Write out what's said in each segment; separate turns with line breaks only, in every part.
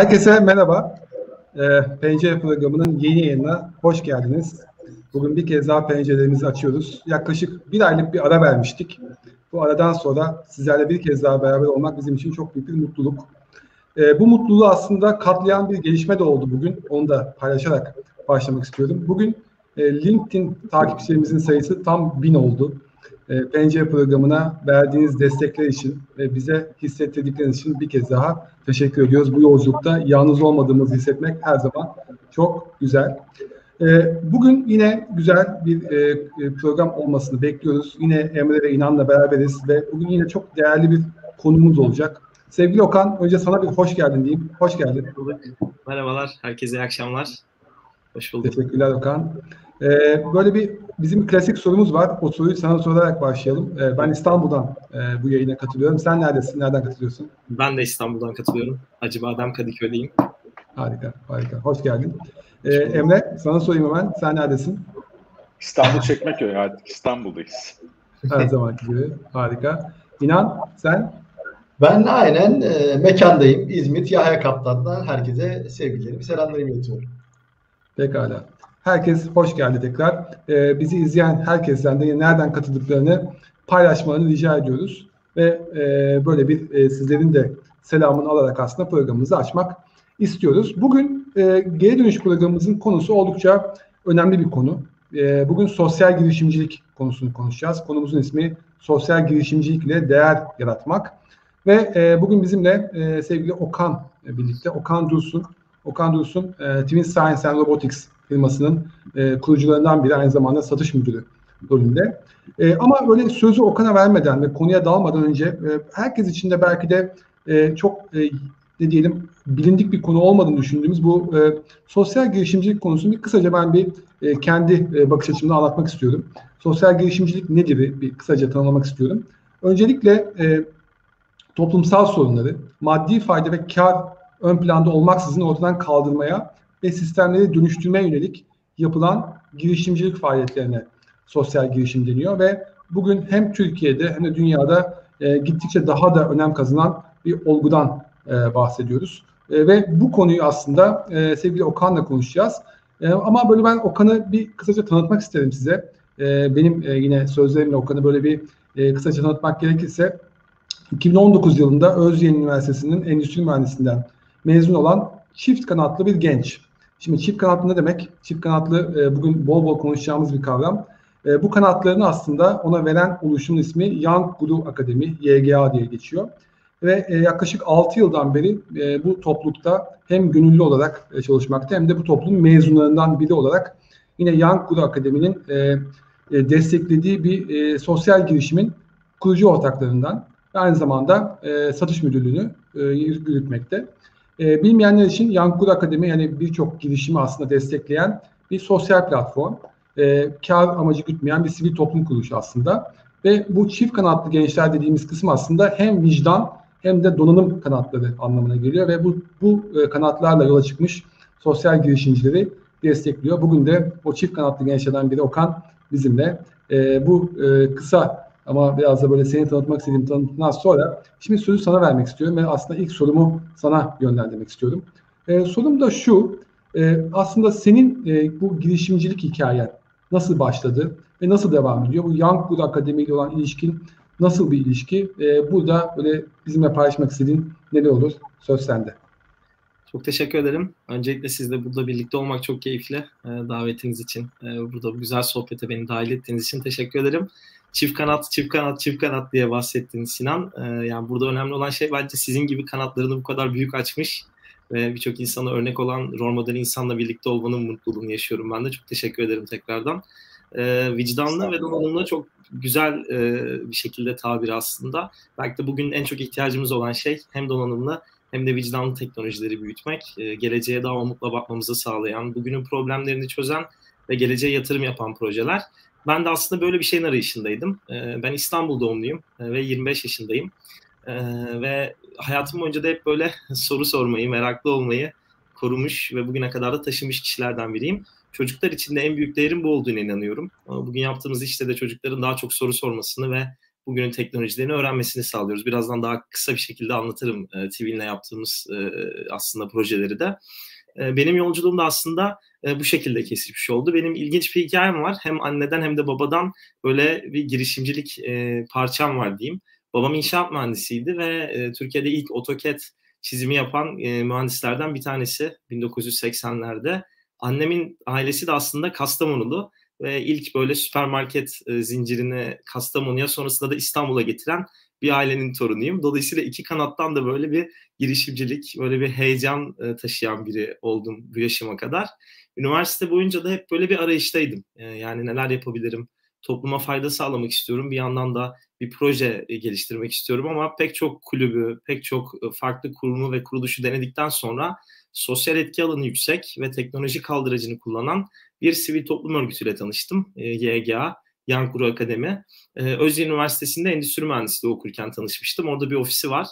Herkese merhaba. E, Pencere programının yeni yayınına hoş geldiniz. Bugün bir kez daha pencerelerimizi açıyoruz. Yaklaşık bir aylık bir ara vermiştik. Bu aradan sonra sizlerle bir kez daha beraber olmak bizim için çok büyük bir mutluluk. E, bu mutluluğu aslında katlayan bir gelişme de oldu bugün. Onu da paylaşarak başlamak istiyorum. Bugün e, LinkedIn takipçilerimizin sayısı tam bin oldu. E, Pencere programına verdiğiniz destekler için ve bize hissettirdikleriniz için bir kez daha teşekkür ediyoruz. Bu yolculukta yalnız olmadığımızı hissetmek her zaman çok güzel. E, bugün yine güzel bir e, program olmasını bekliyoruz. Yine Emre ve İnan'la beraberiz ve bugün yine çok değerli bir konumuz olacak. Sevgili Okan, önce sana bir hoş geldin diyeyim. Hoş geldin.
Merhabalar, herkese iyi akşamlar. Hoş bulduk.
Teşekkürler Okan. Ee, böyle bir bizim klasik sorumuz var. O soruyu sana sorarak başlayalım. Ee, ben İstanbul'dan e, bu yayına katılıyorum. Sen neredesin? Nereden katılıyorsun?
Ben de İstanbul'dan katılıyorum. Acıbadem Kadıköy'deyim.
Harika, harika. Hoş geldin. Ee, Emre, sana sorayım hemen. Sen neredesin?
İstanbul Çekmeköy artık İstanbul'dayız.
Her zamanki gibi. Harika. İnan, sen?
Ben aynen e, mekandayım. İzmit Yahya Kaptan'dan herkese sevgilerimi, selamlarımı iletiyorum.
Pekala. Herkes hoş geldi tekrar. Ee, bizi izleyen herkesten de nereden katıldıklarını paylaşmalarını rica ediyoruz. Ve e, böyle bir e, sizlerin de selamını alarak aslında programımızı açmak istiyoruz. Bugün e, geri dönüş programımızın konusu oldukça önemli bir konu. E, bugün sosyal girişimcilik konusunu konuşacağız. Konumuzun ismi sosyal girişimcilik ile değer yaratmak. Ve e, bugün bizimle e, sevgili Okan birlikte. Okan Dursun. Okan Dursun, e, Twin Science and Robotics firmasının e, kurucularından biri aynı zamanda satış müdürü rolünde. E, ama böyle sözü Okan'a vermeden ve konuya dalmadan önce e, herkes için de belki de e, çok e, ne diyelim bilindik bir konu olmadığını düşündüğümüz bu e, sosyal girişimcilik konusunu bir kısaca ben bir e, kendi e, bakış açımda anlatmak istiyorum. Sosyal girişimcilik nedir bir kısaca tanımlamak istiyorum. Öncelikle e, toplumsal sorunları, maddi fayda ve kar ön planda olmaksızın ortadan kaldırmaya ve sistemleri dönüştürmeye yönelik yapılan girişimcilik faaliyetlerine sosyal girişim deniyor ve bugün hem Türkiye'de hem de dünyada e, gittikçe daha da önem kazanan bir olgudan e, bahsediyoruz. E, ve bu konuyu aslında e, sevgili Okan'la konuşacağız. E, ama böyle ben Okan'ı bir kısaca tanıtmak isterim size. E, benim e, yine sözlerimle Okan'ı böyle bir e, kısaca tanıtmak gerekirse 2019 yılında Özyeğin Üniversitesi'nin endüstri mühendisinden mezun olan çift kanatlı bir genç. Şimdi çift kanatlı ne demek? Çift kanatlı e, bugün bol bol konuşacağımız bir kavram. E, bu kanatlarını aslında ona veren oluşumun ismi Young Guru Akademi, YGA diye geçiyor. Ve e, yaklaşık 6 yıldan beri e, bu toplulukta hem gönüllü olarak e, çalışmakta hem de bu toplumun mezunlarından biri olarak yine Young Guru Akademi'nin e, e, desteklediği bir e, sosyal girişimin kurucu ortaklarından ve aynı zamanda e, satış müdürlüğünü e, yürütmekte. E, bilmeyenler için Yankul Akademi yani birçok girişimi aslında destekleyen bir sosyal platform. E, kar amacı gütmeyen bir sivil toplum kuruluşu aslında. Ve bu çift kanatlı gençler dediğimiz kısım aslında hem vicdan hem de donanım kanatları anlamına geliyor ve bu, bu e, kanatlarla yola çıkmış sosyal girişimcileri destekliyor. Bugün de o çift kanatlı gençlerden biri Okan bizimle. E, bu e, kısa ama biraz da böyle seni tanıtmak istediğim tanıtımdan sonra şimdi sözü sana vermek istiyorum ve aslında ilk sorumu sana yönlendirmek istiyorum. E, sorum da şu, e, aslında senin e, bu girişimcilik hikayen nasıl başladı ve nasıl devam ediyor? Bu Young Good Akademi ile olan ilişkin nasıl bir ilişki? E, burada böyle bizimle paylaşmak istediğin neler olur? Söz sende.
Çok teşekkür ederim. Öncelikle sizle burada birlikte olmak çok keyifli. E, davetiniz için, e, burada bu güzel sohbete beni dahil ettiğiniz için teşekkür ederim çift kanat, çift kanat, çift kanat diye bahsettin Sinan. Ee, yani burada önemli olan şey bence sizin gibi kanatlarını bu kadar büyük açmış ve birçok insana örnek olan rol model insanla birlikte olmanın mutluluğunu yaşıyorum ben de. Çok teşekkür ederim tekrardan. Ee, vicdanlı ve donanımlı çok güzel e, bir şekilde tabir aslında. Belki de bugün en çok ihtiyacımız olan şey hem donanımlı hem de vicdanlı teknolojileri büyütmek, e, geleceğe daha umutla bakmamızı sağlayan, bugünün problemlerini çözen ve geleceğe yatırım yapan projeler. Ben de aslında böyle bir şeyin arayışındaydım. Ee, ben İstanbul doğumluyum e, ve 25 yaşındayım. Ee, ve hayatım boyunca da hep böyle soru sormayı, meraklı olmayı korumuş ve bugüne kadar da taşımış kişilerden biriyim. Çocuklar için de en büyük değerim bu olduğunu inanıyorum. Bugün yaptığımız işte de çocukların daha çok soru sormasını ve bugünün teknolojilerini öğrenmesini sağlıyoruz. Birazdan daha kısa bir şekilde anlatırım e, TV'yle yaptığımız e, aslında projeleri de. E, benim yolculuğum da aslında e, bu şekilde kesişmiş oldu. Benim ilginç bir hikayem var. Hem anneden hem de babadan böyle bir girişimcilik e, parçam var diyeyim. Babam inşaat mühendisiydi ve e, Türkiye'de ilk AutoCAD çizimi yapan mühendislerden bir tanesi 1980'lerde. Annemin ailesi de aslında Kastamonulu ve ilk böyle süpermarket zincirini Kastamonu'ya sonrasında da İstanbul'a getiren bir ailenin torunuyum. Dolayısıyla iki kanattan da böyle bir girişimcilik, böyle bir heyecan e, taşıyan biri oldum bu yaşıma kadar. Üniversite boyunca da hep böyle bir arayıştaydım. E, yani neler yapabilirim, topluma fayda sağlamak istiyorum. Bir yandan da bir proje e, geliştirmek istiyorum ama pek çok kulübü, pek çok farklı kurumu ve kuruluşu denedikten sonra sosyal etki alanı yüksek ve teknoloji kaldıracını kullanan bir sivil toplum örgütüyle tanıştım. YGA, Yankuru Akademi. Özyeğin Üniversitesi'nde endüstri mühendisliği okurken tanışmıştım. Orada bir ofisi var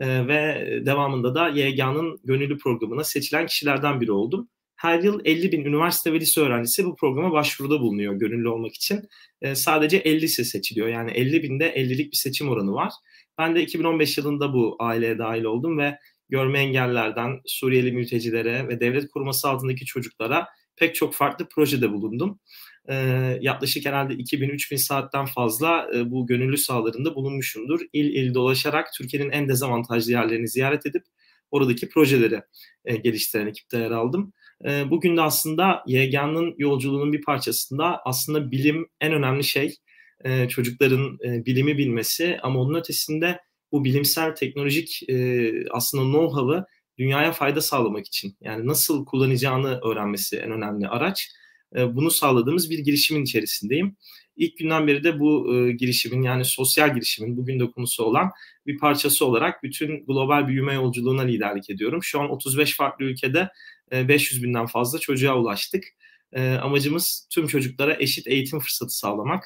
ve devamında da YGA'nın gönüllü programına seçilen kişilerden biri oldum her yıl 50 bin üniversite ve lise öğrencisi bu programa başvuruda bulunuyor gönüllü olmak için. E, sadece 50'si seçiliyor. Yani 50 binde 50'lik bir seçim oranı var. Ben de 2015 yılında bu aileye dahil oldum ve görme engellerden Suriyeli mültecilere ve devlet koruması altındaki çocuklara pek çok farklı projede bulundum. E, yaklaşık herhalde 2000-3000 saatten fazla e, bu gönüllü sahalarında bulunmuşumdur. İl il dolaşarak Türkiye'nin en dezavantajlı yerlerini ziyaret edip oradaki projeleri e, geliştiren ekipte yer aldım. E, bugün de aslında YGA'nın yolculuğunun bir parçasında aslında bilim en önemli şey. E, çocukların e, bilimi bilmesi ama onun ötesinde bu bilimsel teknolojik e, aslında know-how'ı dünyaya fayda sağlamak için yani nasıl kullanacağını öğrenmesi en önemli araç. E, bunu sağladığımız bir girişimin içerisindeyim. İlk günden beri de bu e, girişimin yani sosyal girişimin bugün de konusu olan bir parçası olarak bütün global büyüme yolculuğuna liderlik ediyorum. Şu an 35 farklı ülkede 500 e, binden fazla çocuğa ulaştık. E, amacımız tüm çocuklara eşit eğitim fırsatı sağlamak.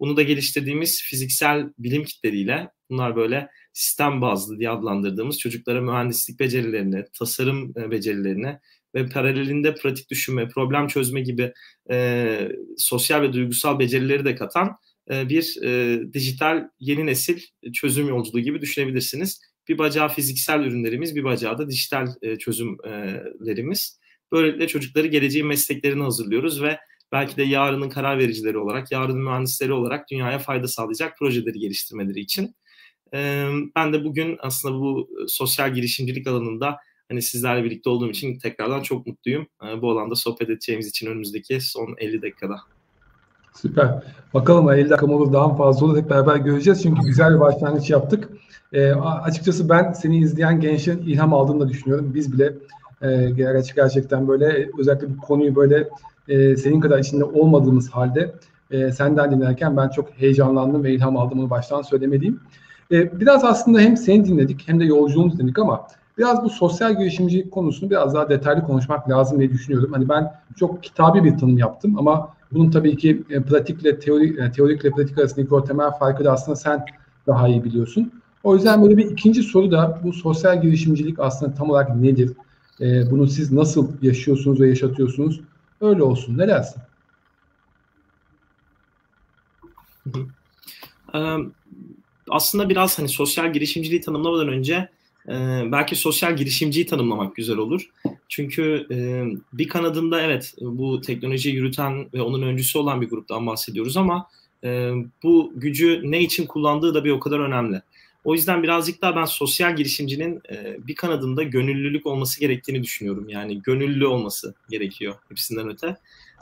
Bunu da geliştirdiğimiz fiziksel bilim kitleriyle bunlar böyle sistem bazlı diye adlandırdığımız çocuklara mühendislik becerilerini, tasarım e, becerilerini ve paralelinde pratik düşünme, problem çözme gibi e, sosyal ve duygusal becerileri de katan e, bir e, dijital yeni nesil çözüm yolculuğu gibi düşünebilirsiniz. Bir bacağı fiziksel ürünlerimiz, bir bacağı da dijital e, çözümlerimiz. Böylelikle çocukları geleceğin mesleklerini hazırlıyoruz ve belki de yarının karar vericileri olarak, yarının mühendisleri olarak dünyaya fayda sağlayacak projeleri geliştirmeleri için. Ben de bugün aslında bu sosyal girişimcilik alanında hani sizlerle birlikte olduğum için tekrardan çok mutluyum. Bu alanda sohbet edeceğimiz için önümüzdeki son 50 dakikada.
Süper. Bakalım 50 dakika olur daha fazla olur hep beraber göreceğiz. Çünkü güzel bir başlangıç yaptık. E, açıkçası ben seni izleyen gençlerin ilham aldığını da düşünüyorum. Biz bile e, gerçekten böyle özellikle bu konuyu böyle e, senin kadar içinde olmadığımız halde e, senden dinlerken ben çok heyecanlandım ve ilham aldım onu baştan söylemeliyim. E, biraz aslında hem seni dinledik hem de yolculuğunu dinledik ama biraz bu sosyal girişimcilik konusunu biraz daha detaylı konuşmak lazım diye düşünüyorum. Hani ben çok kitabi bir tanım yaptım ama bunun tabii ki e, pratikle teori, e, teorikle pratik arasındaki o temel farkı da aslında sen daha iyi biliyorsun. O yüzden böyle bir ikinci soru da bu sosyal girişimcilik aslında tam olarak nedir? E, bunu siz nasıl yaşıyorsunuz ve yaşatıyorsunuz? Öyle olsun. Ne dersin?
Aslında biraz hani sosyal girişimciliği tanımlamadan önce belki sosyal girişimciyi tanımlamak güzel olur. Çünkü bir kanadında evet bu teknolojiyi yürüten ve onun öncüsü olan bir gruptan bahsediyoruz ama bu gücü ne için kullandığı da bir o kadar önemli. O yüzden birazcık daha ben sosyal girişimcinin e, bir kanadında gönüllülük olması gerektiğini düşünüyorum. Yani gönüllü olması gerekiyor hepsinden öte.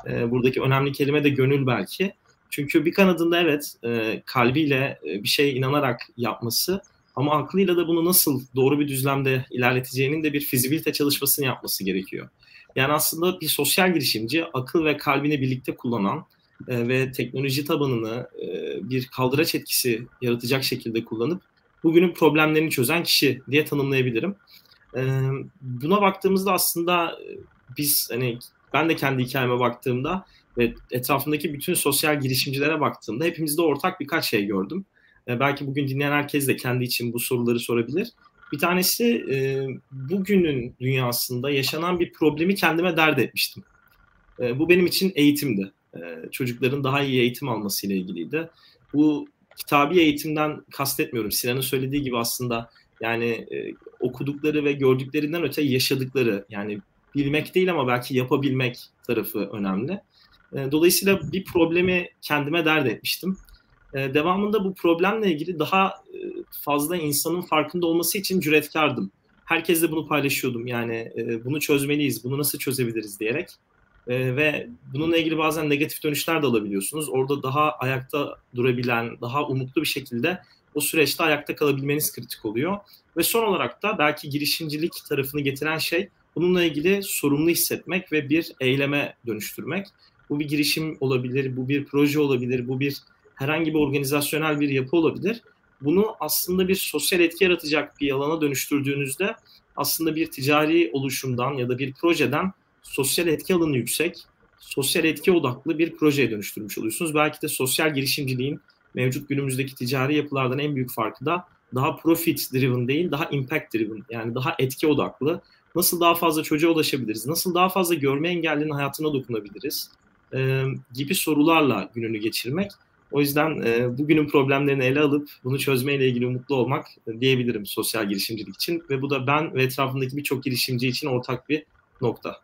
E, buradaki önemli kelime de gönül belki. Çünkü bir kanadında evet e, kalbiyle e, bir şeye inanarak yapması ama aklıyla da bunu nasıl doğru bir düzlemde ilerleteceğinin de bir fizibilite çalışmasını yapması gerekiyor. Yani aslında bir sosyal girişimci akıl ve kalbini birlikte kullanan e, ve teknoloji tabanını e, bir kaldıraç etkisi yaratacak şekilde kullanıp bugünün problemlerini çözen kişi diye tanımlayabilirim. buna baktığımızda aslında biz hani ben de kendi hikayeme baktığımda ve etrafındaki bütün sosyal girişimcilere baktığımda hepimizde ortak birkaç şey gördüm. Belki bugün dinleyen herkes de kendi için bu soruları sorabilir. Bir tanesi bugünün dünyasında yaşanan bir problemi kendime dert etmiştim. bu benim için eğitimdi. çocukların daha iyi eğitim alması ile ilgiliydi. Bu kitabi eğitimden kastetmiyorum. Sinan'ın söylediği gibi aslında yani e, okudukları ve gördüklerinden öte yaşadıkları yani bilmek değil ama belki yapabilmek tarafı önemli. E, dolayısıyla bir problemi kendime dert etmiştim. E, devamında bu problemle ilgili daha e, fazla insanın farkında olması için cüretkardım. Herkesle bunu paylaşıyordum. Yani e, bunu çözmeliyiz, bunu nasıl çözebiliriz diyerek. E, ve bununla ilgili bazen negatif dönüşler de alabiliyorsunuz. Orada daha ayakta durabilen, daha umutlu bir şekilde o süreçte ayakta kalabilmeniz kritik oluyor. Ve son olarak da belki girişimcilik tarafını getiren şey bununla ilgili sorumlu hissetmek ve bir eyleme dönüştürmek. Bu bir girişim olabilir, bu bir proje olabilir, bu bir herhangi bir organizasyonel bir yapı olabilir. Bunu aslında bir sosyal etki yaratacak bir alana dönüştürdüğünüzde aslında bir ticari oluşumdan ya da bir projeden sosyal etki alanı yüksek, sosyal etki odaklı bir projeye dönüştürmüş oluyorsunuz. Belki de sosyal girişimciliğin mevcut günümüzdeki ticari yapılardan en büyük farkı da daha profit driven değil, daha impact driven yani daha etki odaklı. Nasıl daha fazla çocuğa ulaşabiliriz? Nasıl daha fazla görme engellinin hayatına dokunabiliriz? Ee, gibi sorularla gününü geçirmek. O yüzden e, bugünün problemlerini ele alıp bunu çözmeyle ilgili umutlu olmak diyebilirim sosyal girişimcilik için. Ve bu da ben ve etrafımdaki birçok girişimci için ortak bir nokta.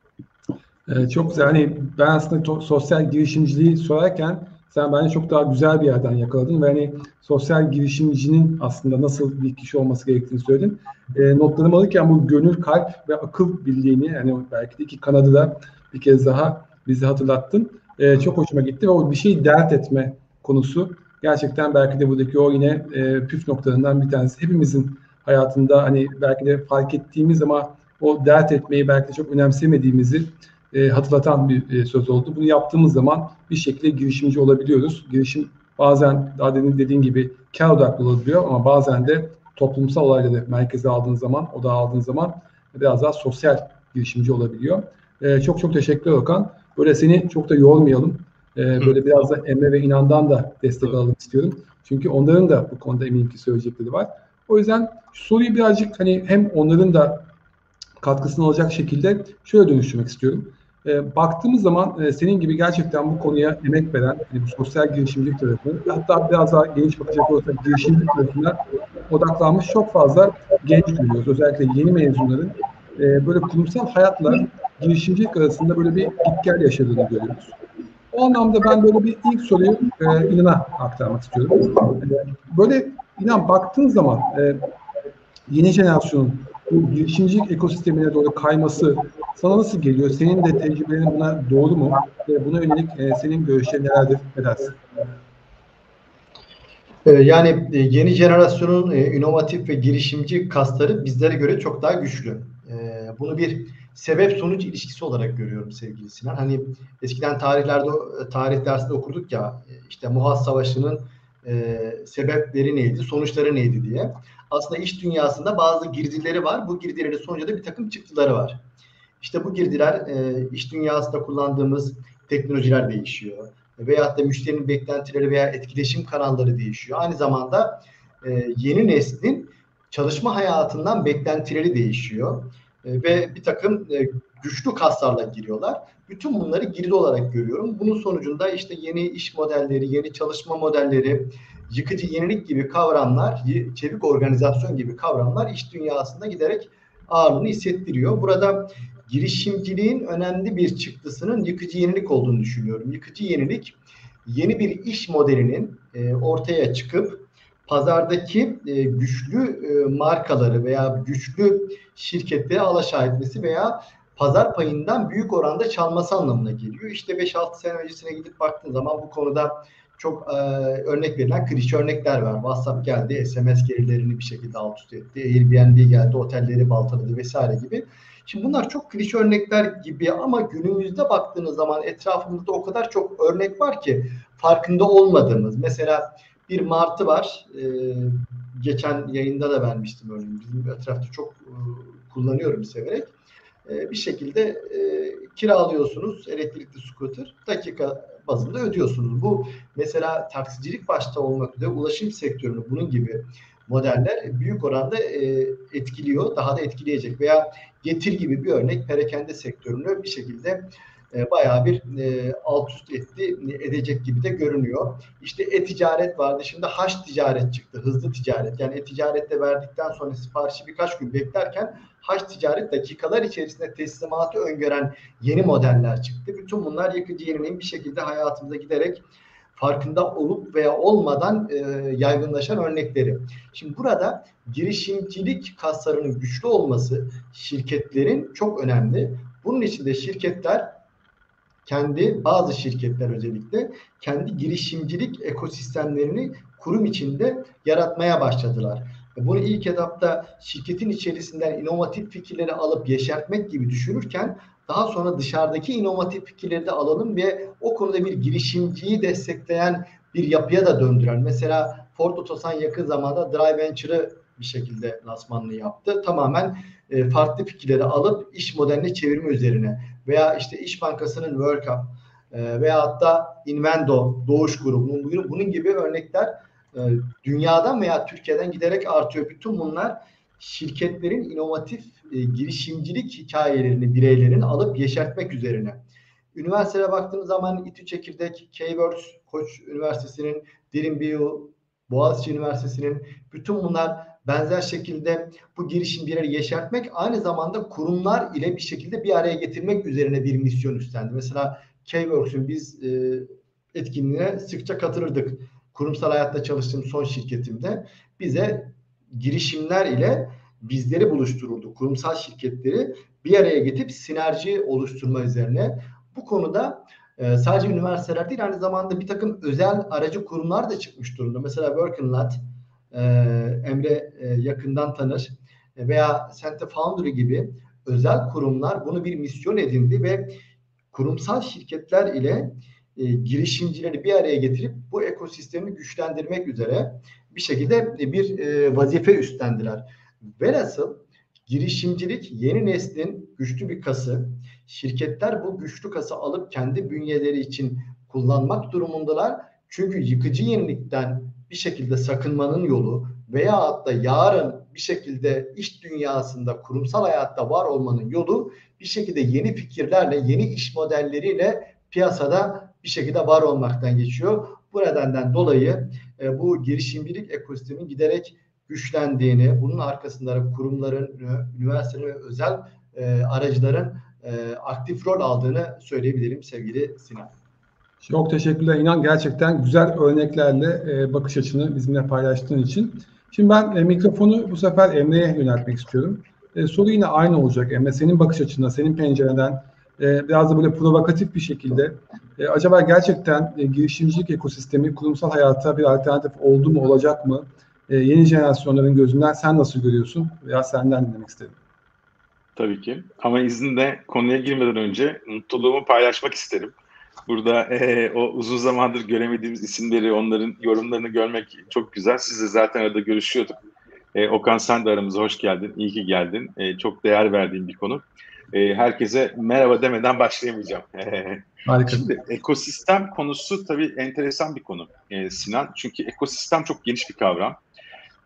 Evet, çok güzel. Hani ben aslında to- sosyal girişimciliği sorarken sen bence çok daha güzel bir yerden yakaladın ve hani sosyal girişimcinin aslında nasıl bir kişi olması gerektiğini söyledin. E, notlarımı alırken bu gönül, kalp ve akıl birliğini yani belki de iki kanadı da bir kez daha bizi hatırlattın. E, çok hoşuma gitti ve o bir şeyi dert etme konusu gerçekten belki de buradaki o yine e, püf noktalarından bir tanesi. Hepimizin hayatında hani belki de fark ettiğimiz ama o dert etmeyi belki de çok önemsemediğimizi e, hatırlatan bir e, söz oldu. Bunu yaptığımız zaman bir şekilde girişimci olabiliyoruz. Girişim bazen daha demin dediğin gibi kar odaklı olabiliyor ama bazen de toplumsal olayları merkeze aldığın zaman, o da aldığın zaman biraz daha sosyal girişimci olabiliyor. E, çok çok teşekkür Okan. Böyle seni çok da yormayalım. E, böyle biraz da Emre ve İnan'dan da destek alalım istiyorum. Çünkü onların da bu konuda eminim ki söyleyecekleri var. O yüzden soruyu birazcık hani hem onların da katkısını alacak şekilde şöyle dönüştürmek istiyorum. E, baktığımız zaman e, senin gibi gerçekten bu konuya emek veren, yani bu sosyal girişimcilik tarafı, hatta biraz daha geniş bakacak olursak girişimcilik tarafına odaklanmış çok fazla genç görüyoruz. Özellikle yeni mezunların e, böyle kurumsal hayatla girişimcilik arasında böyle bir gitgel yaşadığını görüyoruz. O anlamda ben böyle bir ilk soruyu e, İnan'a aktarmak istiyorum. E, böyle İnan baktığın zaman e, yeni jenerasyonun bu girişimcilik ekosistemine doğru kayması sana nasıl geliyor? Senin de tecrübelerin buna doğru mu? Ve buna yönelik e, senin görüşlerin nelerdir? Ne dersin?
Yani e, yeni jenerasyonun e, inovatif ve girişimci kasları bizlere göre çok daha güçlü. E, bunu bir sebep sonuç ilişkisi olarak görüyorum sevgili Sinan. Hani eskiden tarihlerde tarih dersinde okurduk ya işte Muhaz Savaşı'nın e, sebepleri neydi, sonuçları neydi diye. Aslında iş dünyasında bazı girdileri var. Bu girdilerin sonucunda bir takım çıktıları var. İşte bu girdiler e, iş dünyasında kullandığımız teknolojiler değişiyor. Veyahut da müşterinin beklentileri veya etkileşim kanalları değişiyor. Aynı zamanda e, yeni neslin çalışma hayatından beklentileri değişiyor. E, ve bir takım e, güçlü kaslarla giriyorlar. Bütün bunları girdi olarak görüyorum. Bunun sonucunda işte yeni iş modelleri, yeni çalışma modelleri, yıkıcı yenilik gibi kavramlar, çevik organizasyon gibi kavramlar iş dünyasında giderek ağırlığını hissettiriyor. Burada girişimciliğin önemli bir çıktısının yıkıcı yenilik olduğunu düşünüyorum. Yıkıcı yenilik yeni bir iş modelinin e, ortaya çıkıp pazardaki güçlü markaları veya güçlü şirketleri alaşağı etmesi veya pazar payından büyük oranda çalması anlamına geliyor. İşte 5-6 sene öncesine gidip baktığın zaman bu konuda çok e, örnek verilen klişe örnekler var. WhatsApp geldi, SMS gerilerini bir şekilde alt üst etti. Airbnb geldi, otelleri baltaladı vesaire gibi. Şimdi bunlar çok klişe örnekler gibi ama günümüzde baktığınız zaman etrafımızda o kadar çok örnek var ki farkında olmadığımız. Mesela bir martı var. E, geçen yayında da vermiştim örneğin. Bizim etrafta çok e, kullanıyorum severek. E, bir şekilde e, kiralıyorsunuz elektrikli scooter. Dakika bazında ödüyorsunuz. Bu mesela taksicilik başta olmak üzere ulaşım sektörünü bunun gibi modeller büyük oranda e, etkiliyor. Daha da etkileyecek veya getir gibi bir örnek perakende sektörünü bir şekilde bayağı bir e, alt üst etti, edecek gibi de görünüyor. İşte e-ticaret vardı. Şimdi haş ticaret çıktı. Hızlı ticaret. Yani e-ticarette verdikten sonra siparişi birkaç gün beklerken haş ticaret dakikalar içerisinde teslimatı öngören yeni modeller çıktı. Bütün bunlar yakıcı yeniliğin bir şekilde hayatımıza giderek farkında olup veya olmadan e, yaygınlaşan örnekleri. Şimdi burada girişimcilik kaslarının güçlü olması şirketlerin çok önemli. Bunun için de şirketler kendi bazı şirketler özellikle kendi girişimcilik ekosistemlerini kurum içinde yaratmaya başladılar. Bunu ilk etapta şirketin içerisinden inovatif fikirleri alıp yeşertmek gibi düşünürken daha sonra dışarıdaki inovatif fikirleri de alalım ve o konuda bir girişimciyi destekleyen bir yapıya da döndüren. Mesela Ford Otosan yakın zamanda Drive Venture'ı bir şekilde lansmanını yaptı. Tamamen e, farklı fikirleri alıp iş modeline çevirme üzerine veya işte İş Bankası'nın World Cup e, veya hatta Invendo, Doğuş grubunun bunun, gibi örnekler e, dünyadan veya Türkiye'den giderek artıyor. Bütün bunlar şirketlerin inovatif e, girişimcilik hikayelerini bireylerin alıp yeşertmek üzerine. Üniversiteye baktığımız zaman İTÜ Çekirdek, Keywords, Koç Üniversitesi'nin, Derin Bio, Boğaziçi Üniversitesi'nin bütün bunlar benzer şekilde bu girişimcileri yeşertmek aynı zamanda kurumlar ile bir şekilde bir araya getirmek üzerine bir misyon üstlendi. Mesela Keyworks'ün biz e, etkinliğine sıkça katılırdık. Kurumsal hayatta çalıştığım son şirketimde bize girişimler ile bizleri buluştururdu. Kurumsal şirketleri bir araya getirip sinerji oluşturma üzerine. Bu konuda e, sadece üniversiteler değil aynı zamanda bir takım özel aracı kurumlar da çıkmış durumda. Mesela Working Lat, e, Emre e, yakından tanır e, veya Center Foundry gibi özel kurumlar bunu bir misyon edindi ve kurumsal şirketler ile e, girişimcileri bir araya getirip bu ekosistemi güçlendirmek üzere bir şekilde bir vazife üstlendiler. Velhasıl girişimcilik yeni neslin güçlü bir kası. Şirketler bu güçlü kası alıp kendi bünyeleri için kullanmak durumundalar. Çünkü yıkıcı yenilikten bir şekilde sakınmanın yolu veya hatta yarın bir şekilde iş dünyasında kurumsal hayatta var olmanın yolu bir şekilde yeni fikirlerle, yeni iş modelleriyle piyasada bir şekilde var olmaktan geçiyor. Bu nedenden dolayı e, bu girişimcilik ekosistemin giderek güçlendiğini, bunun arkasında kurumların, üniversitelerin ve özel e, aracıların e, aktif rol aldığını söyleyebilirim sevgili Sinan.
Çok teşekkürler İnan. Gerçekten güzel örneklerle e, bakış açını bizimle paylaştığın için. Şimdi ben e, mikrofonu bu sefer Emre'ye yöneltmek istiyorum. E, soru yine aynı olacak Emre. Senin bakış açından, senin pencereden e, biraz da böyle provokatif bir şekilde e, acaba gerçekten e, girişimcilik ekosistemi kurumsal hayata bir alternatif oldu mu, olacak mı? E, yeni jenerasyonların gözünden sen nasıl görüyorsun? Veya senden dinlemek istedim.
Tabii ki. Ama izninle konuya girmeden önce mutluluğumu paylaşmak isterim. Burada e, o uzun zamandır göremediğimiz isimleri, onların yorumlarını görmek çok güzel. Siz de zaten arada görüşüyorduk. E, Okan sen de aramıza hoş geldin. İyi ki geldin. E, çok değer verdiğim bir konu. E, herkese merhaba demeden başlayamayacağım. Harika. Şimdi ekosistem konusu tabii enteresan bir konu e, Sinan. Çünkü ekosistem çok geniş bir kavram.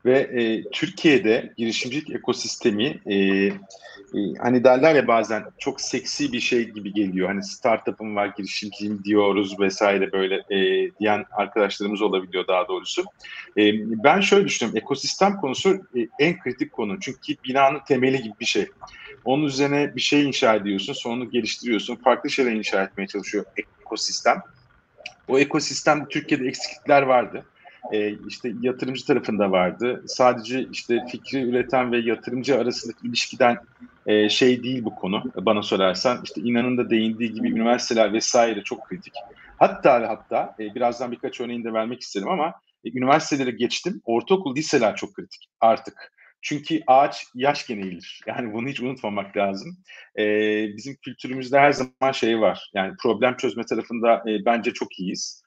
Ve e, Türkiye'de girişimcilik ekosistemi e, e, hani derler ya bazen çok seksi bir şey gibi geliyor. Hani startup'ım var, girişimciyim diyoruz vesaire böyle e, diyen arkadaşlarımız olabiliyor daha doğrusu. E, ben şöyle düşünüyorum. Ekosistem konusu e, en kritik konu. Çünkü binanın temeli gibi bir şey. Onun üzerine bir şey inşa ediyorsun, sonra geliştiriyorsun. Farklı şeyler inşa etmeye çalışıyor ekosistem. O ekosistemde Türkiye'de eksiklikler vardı e, işte yatırımcı tarafında vardı. Sadece işte fikri üreten ve yatırımcı arasındaki ilişkiden e, şey değil bu konu bana sorarsan. işte inanın da değindiği gibi üniversiteler vesaire çok kritik. Hatta ve hatta e, birazdan birkaç örneğini de vermek isterim ama e, üniversitelere geçtim. Ortaokul, liseler çok kritik artık. Çünkü ağaç yaş eğilir. Yani bunu hiç unutmamak lazım. Ee, bizim kültürümüzde her zaman şey var. Yani problem çözme tarafında e, bence çok iyiyiz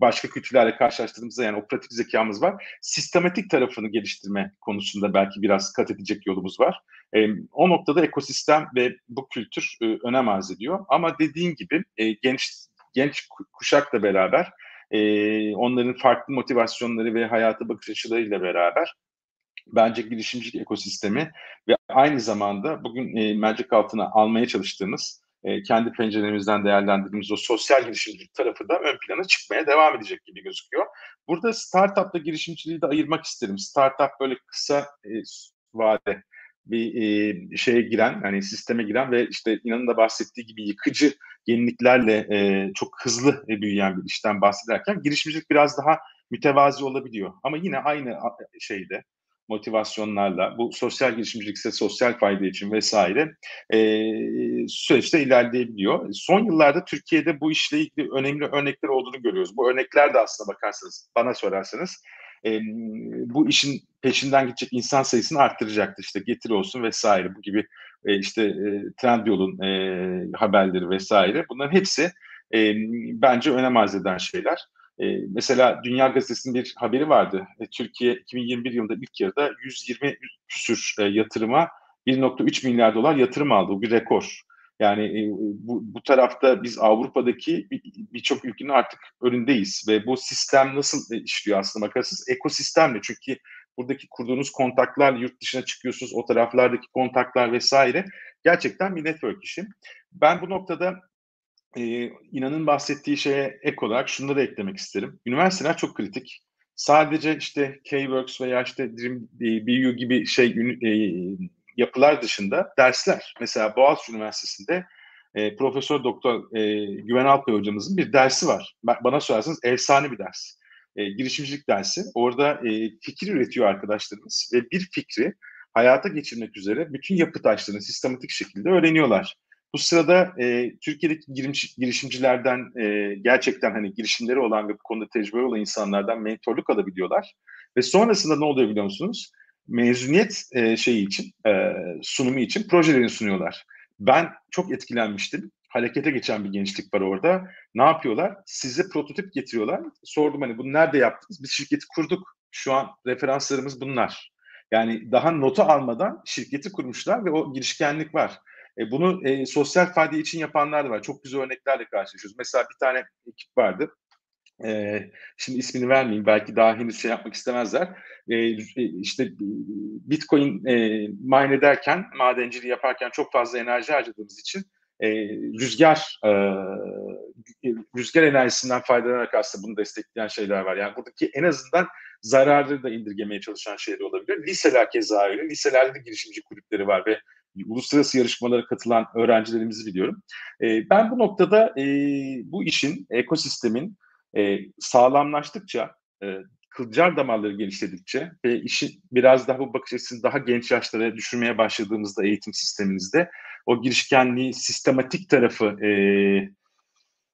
başka kültürlerle karşılaştırdığımızda yani o pratik zekamız var. Sistematik tarafını geliştirme konusunda belki biraz kat edecek yolumuz var. O noktada ekosistem ve bu kültür önem arz ediyor. Ama dediğin gibi genç genç kuşakla beraber onların farklı motivasyonları ve hayata bakış açılarıyla beraber bence girişimcilik ekosistemi ve aynı zamanda bugün mercek altına almaya çalıştığımız e, kendi penceremizden değerlendirdiğimiz o sosyal girişimcilik tarafı da ön plana çıkmaya devam edecek gibi gözüküyor. Burada startupla girişimciliği de ayırmak isterim. Startup böyle kısa e, vade bir e, şeye giren, hani sisteme giren ve işte inanın da bahsettiği gibi yıkıcı yeniliklerle e, çok hızlı e, büyüyen bir işten bahsederken girişimcilik biraz daha mütevazi olabiliyor. Ama yine aynı şeyde motivasyonlarla bu sosyal girişimcilik ise sosyal fayda için vesaire e, süreçte ilerleyebiliyor. Son yıllarda Türkiye'de bu işle ilgili önemli örnekler olduğunu görüyoruz. Bu örnekler de aslında bakarsanız bana sorarsanız e, bu işin peşinden gidecek insan sayısını arttıracaktır. İşte getir olsun vesaire bu gibi e, işte e, Trendyol'un e, haberleri vesaire bunların hepsi e, bence önem arz eden şeyler. E, mesela Dünya Gazetesi'nin bir haberi vardı. E, Türkiye 2021 yılında ilk yarıda 120 küsür e, yatırıma 1.3 milyar dolar yatırım aldı. Bu bir rekor. Yani e, bu, bu tarafta biz Avrupa'daki birçok bir ülkenin artık önündeyiz ve bu sistem nasıl e, işliyor aslında bakarsanız ekosistemle çünkü buradaki kurduğunuz kontaklar yurt dışına çıkıyorsunuz o taraflardaki kontaklar vesaire gerçekten bir network işi. Ben bu noktada e, inanın bahsettiği şeye ek olarak şunları eklemek isterim. Üniversiteler çok kritik. Sadece işte K-Works veya işte Dream, BU gibi şey e, yapılar dışında dersler. Mesela Boğaziçi Üniversitesi'nde e, Profesör Doktor e, Güven Alpay hocamızın bir dersi var. Bana sorarsanız efsane bir ders. E, girişimcilik dersi. Orada e, fikir üretiyor arkadaşlarımız ve bir fikri hayata geçirmek üzere bütün yapı taşlarını sistematik şekilde öğreniyorlar. Bu sırada e, Türkiye'deki girişimcilerden e, gerçekten hani girişimleri olan ve bu konuda tecrübeli olan insanlardan mentorluk alabiliyorlar. Ve sonrasında ne oluyor biliyor musunuz? Mezuniyet e, şeyi için, e, sunumu için projelerini sunuyorlar. Ben çok etkilenmiştim. Harekete geçen bir gençlik var orada. Ne yapıyorlar? Size prototip getiriyorlar. Sordum hani bunu nerede yaptınız? Biz şirketi kurduk. Şu an referanslarımız bunlar. Yani daha notu almadan şirketi kurmuşlar ve o girişkenlik var. E, bunu e, sosyal fayda için yapanlar da var. Çok güzel örneklerle karşılaşıyoruz. Mesela bir tane ekip vardı. E, şimdi ismini vermeyeyim. Belki daha henüz şey yapmak istemezler. E, işte Bitcoin e, mine ederken, madenciliği yaparken çok fazla enerji harcadığımız için e, rüzgar e, rüzgar enerjisinden faydalanarak aslında bunu destekleyen şeyler var. Yani buradaki en azından zararları da indirgemeye çalışan şeyler olabilir. Liseler keza öyle. Liselerde de girişimci kulüpleri var ve uluslararası yarışmalara katılan öğrencilerimizi biliyorum. E, ben bu noktada e, bu işin, ekosistemin e, sağlamlaştıkça, e, kılcal damarları genişledikçe ve işi biraz daha bu bakış açısını daha genç yaşlara düşürmeye başladığımızda eğitim sistemimizde o girişkenliği sistematik tarafı e,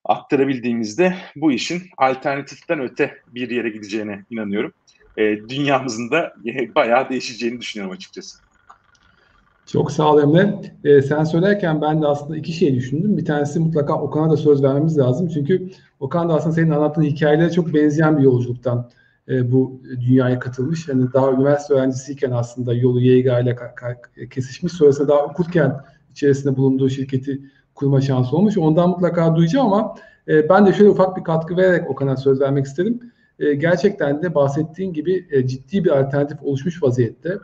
aktarabildiğimizde bu işin alternatiften öte bir yere gideceğine inanıyorum. E, dünyamızın da e, bayağı değişeceğini düşünüyorum açıkçası.
Çok sağ ol Emre. Ee, sen söylerken ben de aslında iki şey düşündüm. Bir tanesi mutlaka Okan'a da söz vermemiz lazım. Çünkü Okan da aslında senin anlattığın hikayelere çok benzeyen bir yolculuktan e, bu dünyaya katılmış. Yani daha üniversite öğrencisiyken aslında yolu Yeiga ile kesişmiş. Sonrasında daha okurken içerisinde bulunduğu şirketi kurma şansı olmuş. Ondan mutlaka duyacağım ama e, ben de şöyle ufak bir katkı vererek Okan'a söz vermek istedim. E, gerçekten de bahsettiğin gibi e, ciddi bir alternatif oluşmuş vaziyette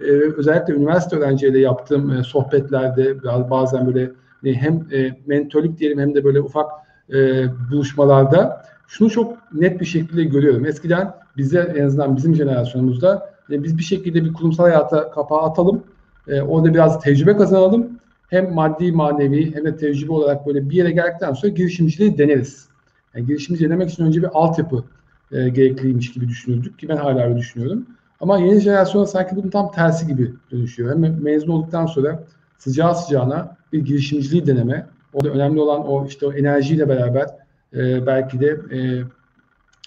e, özellikle üniversite öğrencileriyle yaptığım e, sohbetlerde bazen böyle e, hem e, diyelim hem de böyle ufak e, buluşmalarda şunu çok net bir şekilde görüyorum. Eskiden bize en azından bizim jenerasyonumuzda biz bir şekilde bir kurumsal hayata kapağı atalım. E, orada biraz tecrübe kazanalım. Hem maddi manevi hem de tecrübe olarak böyle bir yere geldikten sonra girişimciliği deneriz. Yani girişimci denemek için önce bir altyapı e, gerekliymiş gibi düşünürdük ki ben hala öyle düşünüyorum. Ama yeni jenerasyon sanki bunun tam tersi gibi dönüşüyor. Hem mezun olduktan sonra sıcağı sıcağına bir girişimciliği deneme. Orada önemli olan o işte o enerjiyle beraber e, belki de e,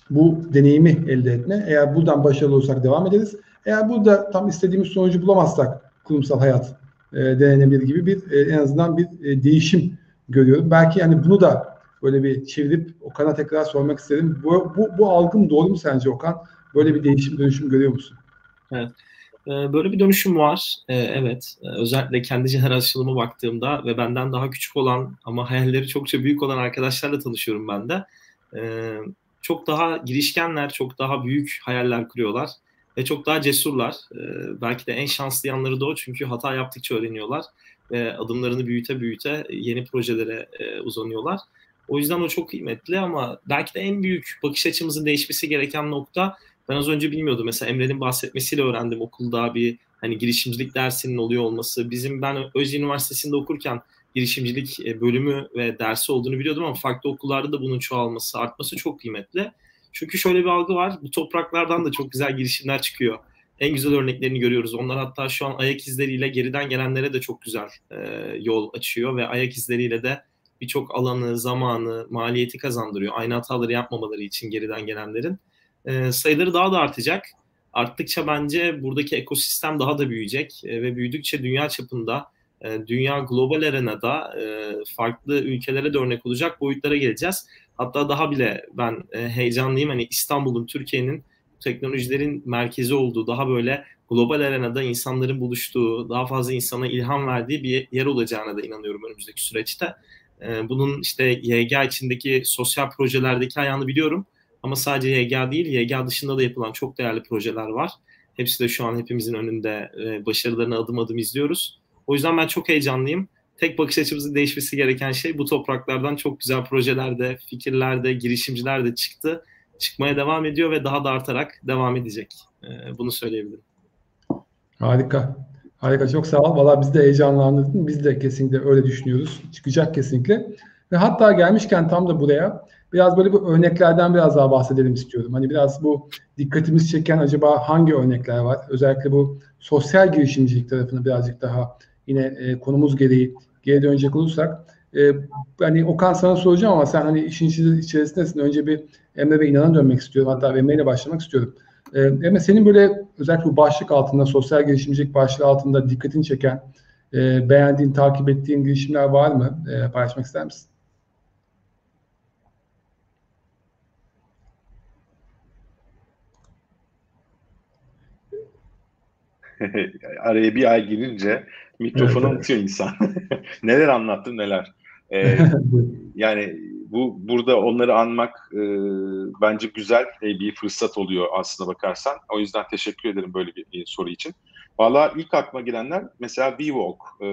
bu deneyimi elde etme. Eğer buradan başarılı olursak devam ederiz. Eğer burada tam istediğimiz sonucu bulamazsak kurumsal hayat e, denenebilir gibi bir e, en azından bir e, değişim görüyorum. Belki yani bunu da böyle bir çevirip Okan'a tekrar sormak istedim. Bu, bu, bu algım doğru mu sence Okan? Böyle bir değişim dönüşüm görüyor musun?
Evet. Ee, böyle bir dönüşüm var. Ee, evet. Ee, özellikle kendi jenerasyonuma baktığımda ve benden daha küçük olan ama hayalleri çokça büyük olan arkadaşlarla tanışıyorum ben de. Çok daha girişkenler, çok daha büyük hayaller kuruyorlar. ve çok daha cesurlar. Belki de en şanslı yanları da o çünkü hata yaptıkça öğreniyorlar ve adımlarını büyüte büyüte yeni projelere e, uzanıyorlar. O yüzden o çok kıymetli ama belki de en büyük bakış açımızın değişmesi gereken nokta ben az önce bilmiyordum. Mesela Emre'nin bahsetmesiyle öğrendim okulda bir hani girişimcilik dersinin oluyor olması. Bizim ben Özyeğin Üniversitesi'nde okurken girişimcilik e, bölümü ve dersi olduğunu biliyordum ama farklı okullarda da bunun çoğalması, artması çok kıymetli. Çünkü şöyle bir algı var. Bu topraklardan da çok güzel girişimler çıkıyor. En güzel örneklerini görüyoruz. Onlar hatta şu an ayak izleriyle geriden gelenlere de çok güzel e, yol açıyor ve ayak izleriyle de birçok alanı, zamanı, maliyeti kazandırıyor. Aynı hataları yapmamaları için geriden gelenlerin. E, sayıları daha da artacak. Arttıkça bence buradaki ekosistem daha da büyüyecek e, ve büyüdükçe dünya çapında, e, dünya global arenada e, farklı ülkelere de örnek olacak boyutlara geleceğiz. Hatta daha bile ben e, heyecanlıyım. Hani İstanbul'un, Türkiye'nin teknolojilerin merkezi olduğu, daha böyle global arenada insanların buluştuğu, daha fazla insana ilham verdiği bir yer olacağına da inanıyorum önümüzdeki süreçte. E, bunun işte YG içindeki sosyal projelerdeki ayağını biliyorum. Ama sadece YG değil, YG dışında da yapılan çok değerli projeler var. Hepsi de şu an hepimizin önünde e, başarılarını adım adım izliyoruz. O yüzden ben çok heyecanlıyım. Tek bakış açımızın değişmesi gereken şey bu topraklardan çok güzel projelerde, fikirlerde, girişimciler de çıktı. Çıkmaya devam ediyor ve daha da artarak devam edecek. E, bunu söyleyebilirim.
Harika. Harika. Çok sağ ol. Valla biz de heyecanlandırdın. Biz de kesinlikle öyle düşünüyoruz. Çıkacak kesinlikle. Ve hatta gelmişken tam da buraya biraz böyle bu örneklerden biraz daha bahsedelim istiyorum. Hani biraz bu dikkatimiz çeken acaba hangi örnekler var? Özellikle bu sosyal girişimcilik tarafını birazcık daha yine e, konumuz gereği geri dönecek olursak e, hani Okan sana soracağım ama sen hani işin içerisindesin. Önce bir Emre ve İnan'a dönmek istiyorum. Hatta Emre ile başlamak istiyorum. E, Emre senin böyle özellikle bu başlık altında sosyal girişimcilik başlığı altında dikkatini çeken e, beğendiğin, takip ettiğin girişimler var mı? E, paylaşmak ister misin?
Araya bir ay girince mikrofonu evet, unutuyor evet. insan. neler anlattım neler. Ee, yani bu burada onları anmak e, bence güzel e, bir fırsat oluyor aslında bakarsan. O yüzden teşekkür ederim böyle bir, bir soru için. Valla ilk aklıma gelenler mesela B-Walk. E,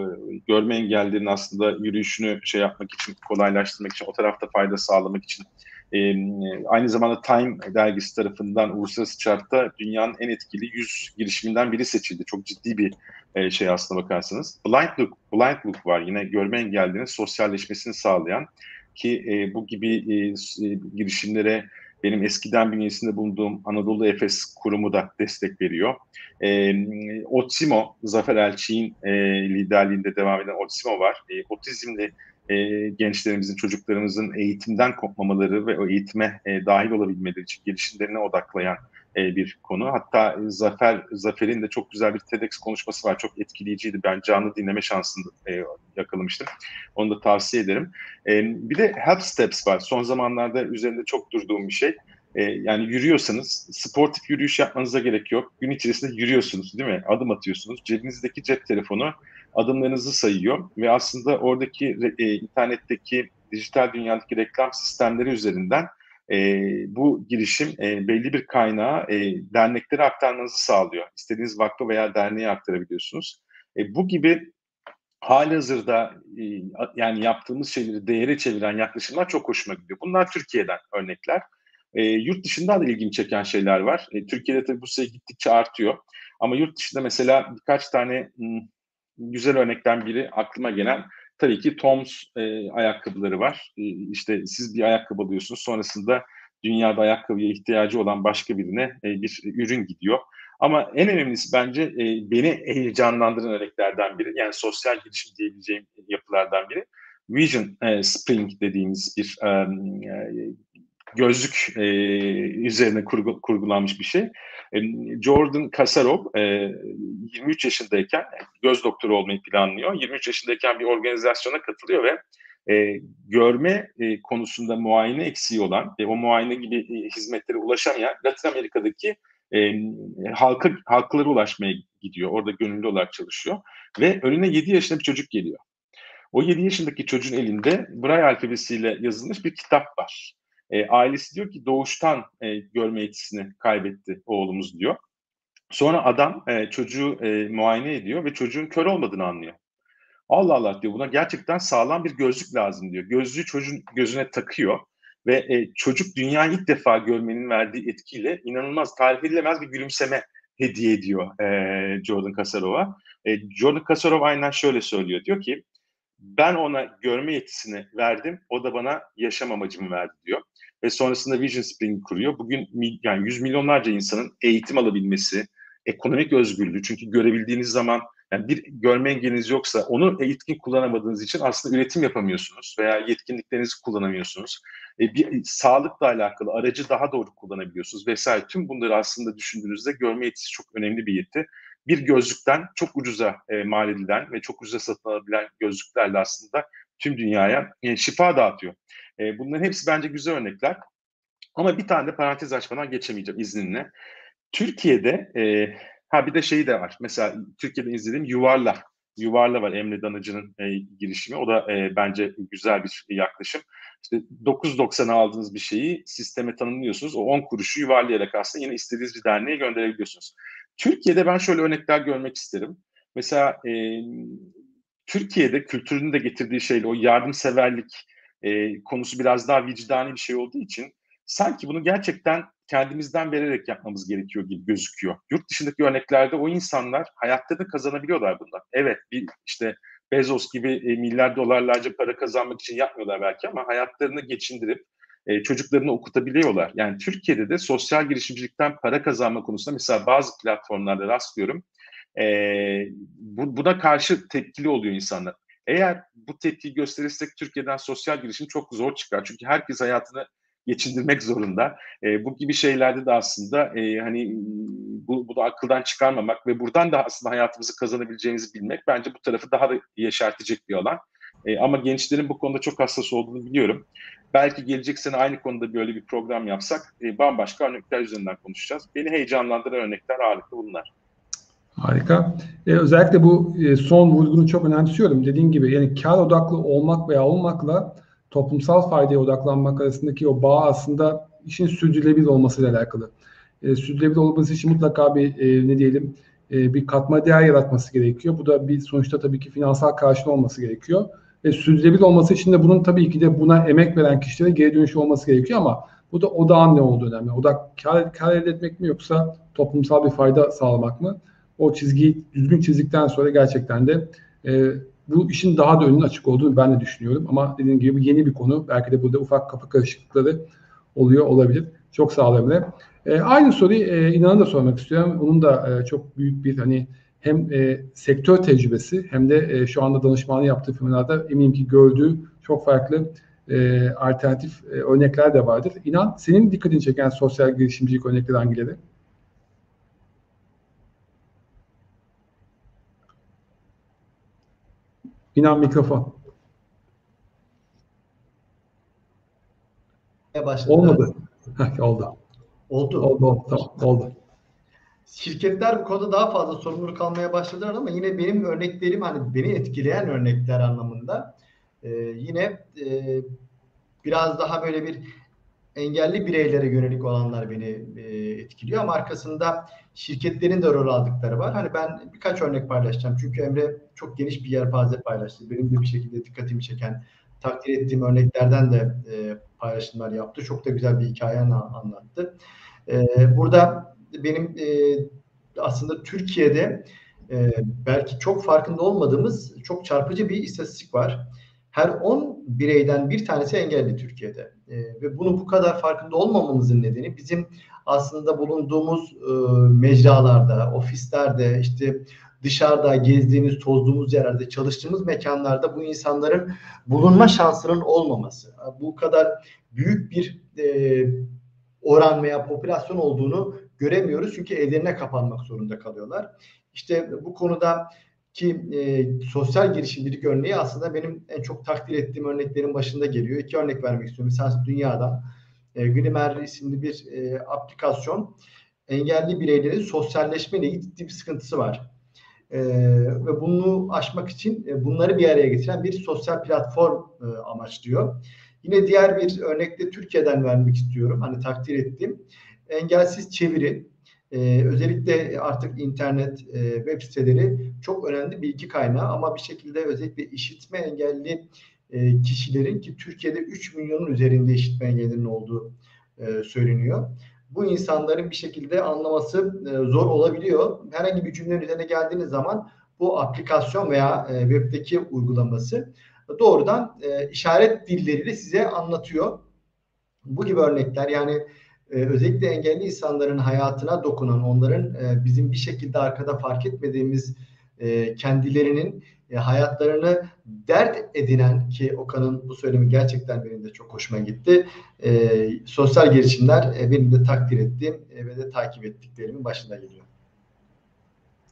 görme engellilerin aslında yürüyüşünü şey yapmak için, kolaylaştırmak için, o tarafta fayda sağlamak için e, aynı zamanda Time dergisi tarafından uluslararası chartta dünyanın en etkili 100 girişiminden biri seçildi. Çok ciddi bir e, şey aslına bakarsanız. Blind Look, Blind Look var yine görme engellilerin sosyalleşmesini sağlayan ki e, bu gibi e, e, girişimlere benim eskiden bünyesinde bulunduğum Anadolu Efes kurumu da destek veriyor. E, Otsimo, Zafer Elçi'nin e, liderliğinde devam eden Otsimo var. E, otizmli e, gençlerimizin, çocuklarımızın eğitimden kopmamaları ve o eğitime e, dahil olabilmeleri için gelişimlerine odaklayan e, bir konu. Hatta Zafer Zafer'in de çok güzel bir TEDx konuşması var. Çok etkileyiciydi. Ben canlı dinleme şansını e, yakalamıştım. Onu da tavsiye ederim. E, bir de Help Steps var. Son zamanlarda üzerinde çok durduğum bir şey. E, yani yürüyorsanız sportif yürüyüş yapmanıza gerek yok. Gün içerisinde yürüyorsunuz değil mi? Adım atıyorsunuz. Cebinizdeki cep telefonu adımlarınızı sayıyor ve aslında oradaki e, internetteki dijital dünyadaki reklam sistemleri üzerinden e, bu girişim e, belli bir kaynağı e, derneklere aktarmanızı sağlıyor. İstediğiniz vakfı veya derneğe aktarabiliyorsunuz. E, bu gibi hali hazırda e, yani yaptığımız şeyleri değere çeviren yaklaşımlar çok hoşuma gidiyor. Bunlar Türkiye'den örnekler. E, yurt dışında da ilgimi çeken şeyler var. E, Türkiye'de tabii bu sayı gittikçe artıyor. Ama yurt dışında mesela birkaç tane güzel örnekten biri aklıma gelen tabii ki Toms e, ayakkabıları var. E, işte siz bir ayakkabı alıyorsunuz sonrasında dünyada ayakkabıya ihtiyacı olan başka birine e, bir ürün gidiyor. Ama en önemlisi bence e, beni heyecanlandıran örneklerden biri yani sosyal girişim diyebileceğim yapılardan biri. Vision e, Spring dediğimiz bir e, gözlük e, üzerine kurgu, kurgulanmış bir şey. E, Jordan Kasarov e, 23 yaşındayken göz doktoru olmayı planlıyor. 23 yaşındayken bir organizasyona katılıyor ve e, görme e, konusunda muayene eksiği olan ve o muayene gibi e, hizmetlere ulaşamayan Latin Amerika'daki e, halka halklara ulaşmaya gidiyor. Orada gönüllü olarak çalışıyor ve önüne 7 yaşında bir çocuk geliyor. O 7 yaşındaki çocuğun elinde Braille alfabesiyle yazılmış bir kitap var. E, ailesi diyor ki doğuştan e, görme yetisini kaybetti oğlumuz diyor. Sonra adam e, çocuğu e, muayene ediyor ve çocuğun kör olmadığını anlıyor. Allah Allah diyor buna gerçekten sağlam bir gözlük lazım diyor. Gözlüğü çocuğun gözüne takıyor ve e, çocuk dünyayı ilk defa görmenin verdiği etkiyle inanılmaz tarif edilemez bir gülümseme hediye ediyor e, Jordan Kasarov'a. E, Jordan Kasarov aynen şöyle söylüyor. Diyor ki ben ona görme yetisini verdim. O da bana yaşam amacımı verdi diyor. Ve sonrasında Vision Spring kuruyor. Bugün yani yüz milyonlarca insanın eğitim alabilmesi, ekonomik özgürlüğü. Çünkü görebildiğiniz zaman yani bir görme engeliniz yoksa onu etkin kullanamadığınız için aslında üretim yapamıyorsunuz veya yetkinliklerinizi kullanamıyorsunuz. E, bir sağlıkla alakalı aracı daha doğru kullanabiliyorsunuz vesaire. Tüm bunları aslında düşündüğünüzde görme yetisi çok önemli bir yeti. Bir gözlükten çok ucuza e, mal edilen ve çok ucuza satın alabilen gözlüklerle aslında tüm dünyaya e, şifa dağıtıyor. E, bunların hepsi bence güzel örnekler. Ama bir tane de parantez açmadan geçemeyeceğim izninle. Türkiye'de e, ha bir de şeyi de var. Mesela Türkiye'de izlediğim Yuvarla. Yuvarla var Emre Danıcı'nın e, girişimi. O da e, bence güzel bir yaklaşım. İşte 9.90'a aldığınız bir şeyi sisteme tanımlıyorsunuz. O 10 kuruşu yuvarlayarak aslında yine istediğiniz bir derneğe gönderebiliyorsunuz. Türkiye'de ben şöyle örnekler görmek isterim. Mesela e, Türkiye'de kültürün de getirdiği şeyle o yardımseverlik e, konusu biraz daha vicdani bir şey olduğu için sanki bunu gerçekten kendimizden vererek yapmamız gerekiyor gibi gözüküyor. Yurt dışındaki örneklerde o insanlar hayatta kazanabiliyorlar bundan. Evet bir işte Bezos gibi e, milyar dolarlarca para kazanmak için yapmıyorlar belki ama hayatlarını geçindirip e, çocuklarını okutabiliyorlar. Yani Türkiye'de de sosyal girişimcilikten para kazanma konusunda mesela bazı platformlarda rastlıyorum. E, bu, buna karşı tepkili oluyor insanlar. Eğer bu tepkiyi gösterirsek Türkiye'den sosyal girişim çok zor çıkar. Çünkü herkes hayatını geçindirmek zorunda. E, bu gibi şeylerde de aslında e, hani bu, bunu akıldan çıkarmamak ve buradan da aslında hayatımızı kazanabileceğimizi bilmek bence bu tarafı daha da yeşertecek bir alan. E, ama gençlerin bu konuda çok hassas olduğunu biliyorum. Belki gelecek sene aynı konuda böyle bir program yapsak e, bambaşka örnekler üzerinden konuşacağız. Beni heyecanlandıran örnekler ağırlıklı bunlar.
Harika. Ee, özellikle bu e, son vurgunu çok önemsiyorum. Dediğim gibi yani kar odaklı olmak veya olmakla toplumsal faydaya odaklanmak arasındaki o bağ aslında işin sürdürülebilir olmasıyla alakalı. E, sürdürülebilir olması için mutlaka bir e, ne diyelim e, bir katma değer yaratması gerekiyor. Bu da bir sonuçta tabii ki finansal karşılığı olması gerekiyor. Ve sürdürülebilir olması için de bunun tabii ki de buna emek veren kişilere geri dönüşü olması gerekiyor ama bu da odağın ne olduğu önemli. Odak kar, kar elde etmek mi yoksa toplumsal bir fayda sağlamak mı? O çizgiyi düzgün çizdikten sonra gerçekten de e, bu işin daha da önünün açık olduğunu ben de düşünüyorum. Ama dediğim gibi yeni bir konu. Belki de burada ufak kapı karışıklıkları oluyor olabilir. Çok sağ ol. E, aynı soruyu e, İnan'a da sormak istiyorum. Onun da e, çok büyük bir hani hem e, sektör tecrübesi hem de e, şu anda danışmanlığı yaptığı firmalarda eminim ki gördüğü çok farklı e, alternatif e, örnekler de vardır. İnan senin dikkatini çeken sosyal girişimcilik örnekleri hangileri? İnan mikrofon.
Başladı.
Olmadı. Heh, oldu.
Oldu.
Oldu, oldu. Tamam, oldu.
Şirketler bu konuda daha fazla sorumluluk almaya başladılar ama yine benim örneklerim hani beni etkileyen örnekler anlamında e, yine e, biraz daha böyle bir engelli bireylere yönelik olanlar beni e, etkiliyor ama arkasında şirketlerin de rol aldıkları var. Hani ben birkaç örnek paylaşacağım. Çünkü Emre çok geniş bir yelpaze paylaştı. Benim de bir şekilde dikkatimi çeken, takdir ettiğim örneklerden de e, paylaşımlar yaptı. Çok da güzel bir hikaye anlattı. E, burada benim e, aslında Türkiye'de e, belki çok farkında olmadığımız çok çarpıcı bir istatistik var. Her 10 bireyden bir tanesi engelli Türkiye'de. E, ve bunu bu kadar farkında olmamamızın nedeni bizim aslında bulunduğumuz e, mecralarda, ofislerde, işte dışarıda gezdiğimiz, tozduğumuz yerlerde, çalıştığımız mekanlarda bu insanların bulunma şansının olmaması. Bu kadar büyük bir e, oran veya popülasyon olduğunu göremiyoruz. Çünkü evlerine kapanmak zorunda kalıyorlar. İşte bu konuda ki e, sosyal girişimcilik örneği aslında benim en çok takdir ettiğim örneklerin başında geliyor. İki örnek vermek istiyorum. Mesela dünyadan e, Glimmer isimli bir e, aplikasyon engelli bireylerin sosyalleşme ile ciddi bir sıkıntısı var. E, ve bunu aşmak için e, bunları bir araya getiren bir sosyal platform e, amaçlıyor. Yine diğer bir örnekte Türkiye'den vermek istiyorum. Hani takdir ettim. Engelsiz çeviri. E, özellikle artık internet, e, web siteleri çok önemli bilgi kaynağı ama bir şekilde özellikle işitme engelli e, kişilerin ki Türkiye'de 3 milyonun üzerinde işitme engellerinin olduğu e, söyleniyor. Bu insanların bir şekilde anlaması e, zor olabiliyor. Herhangi bir cümlenin üzerine geldiğiniz zaman bu aplikasyon veya e, webdeki uygulaması doğrudan e, işaret dilleriyle size anlatıyor. Bu gibi örnekler yani e, özellikle engelli insanların hayatına dokunan, onların e, bizim bir şekilde arkada fark etmediğimiz e, kendilerinin e, hayatlarını dert edinen ki Okan'ın bu söylemi gerçekten benim de çok hoşuma gitti. E, sosyal girişimler e, benim de takdir ettiğim e, ve de takip ettiklerimin başında geliyor.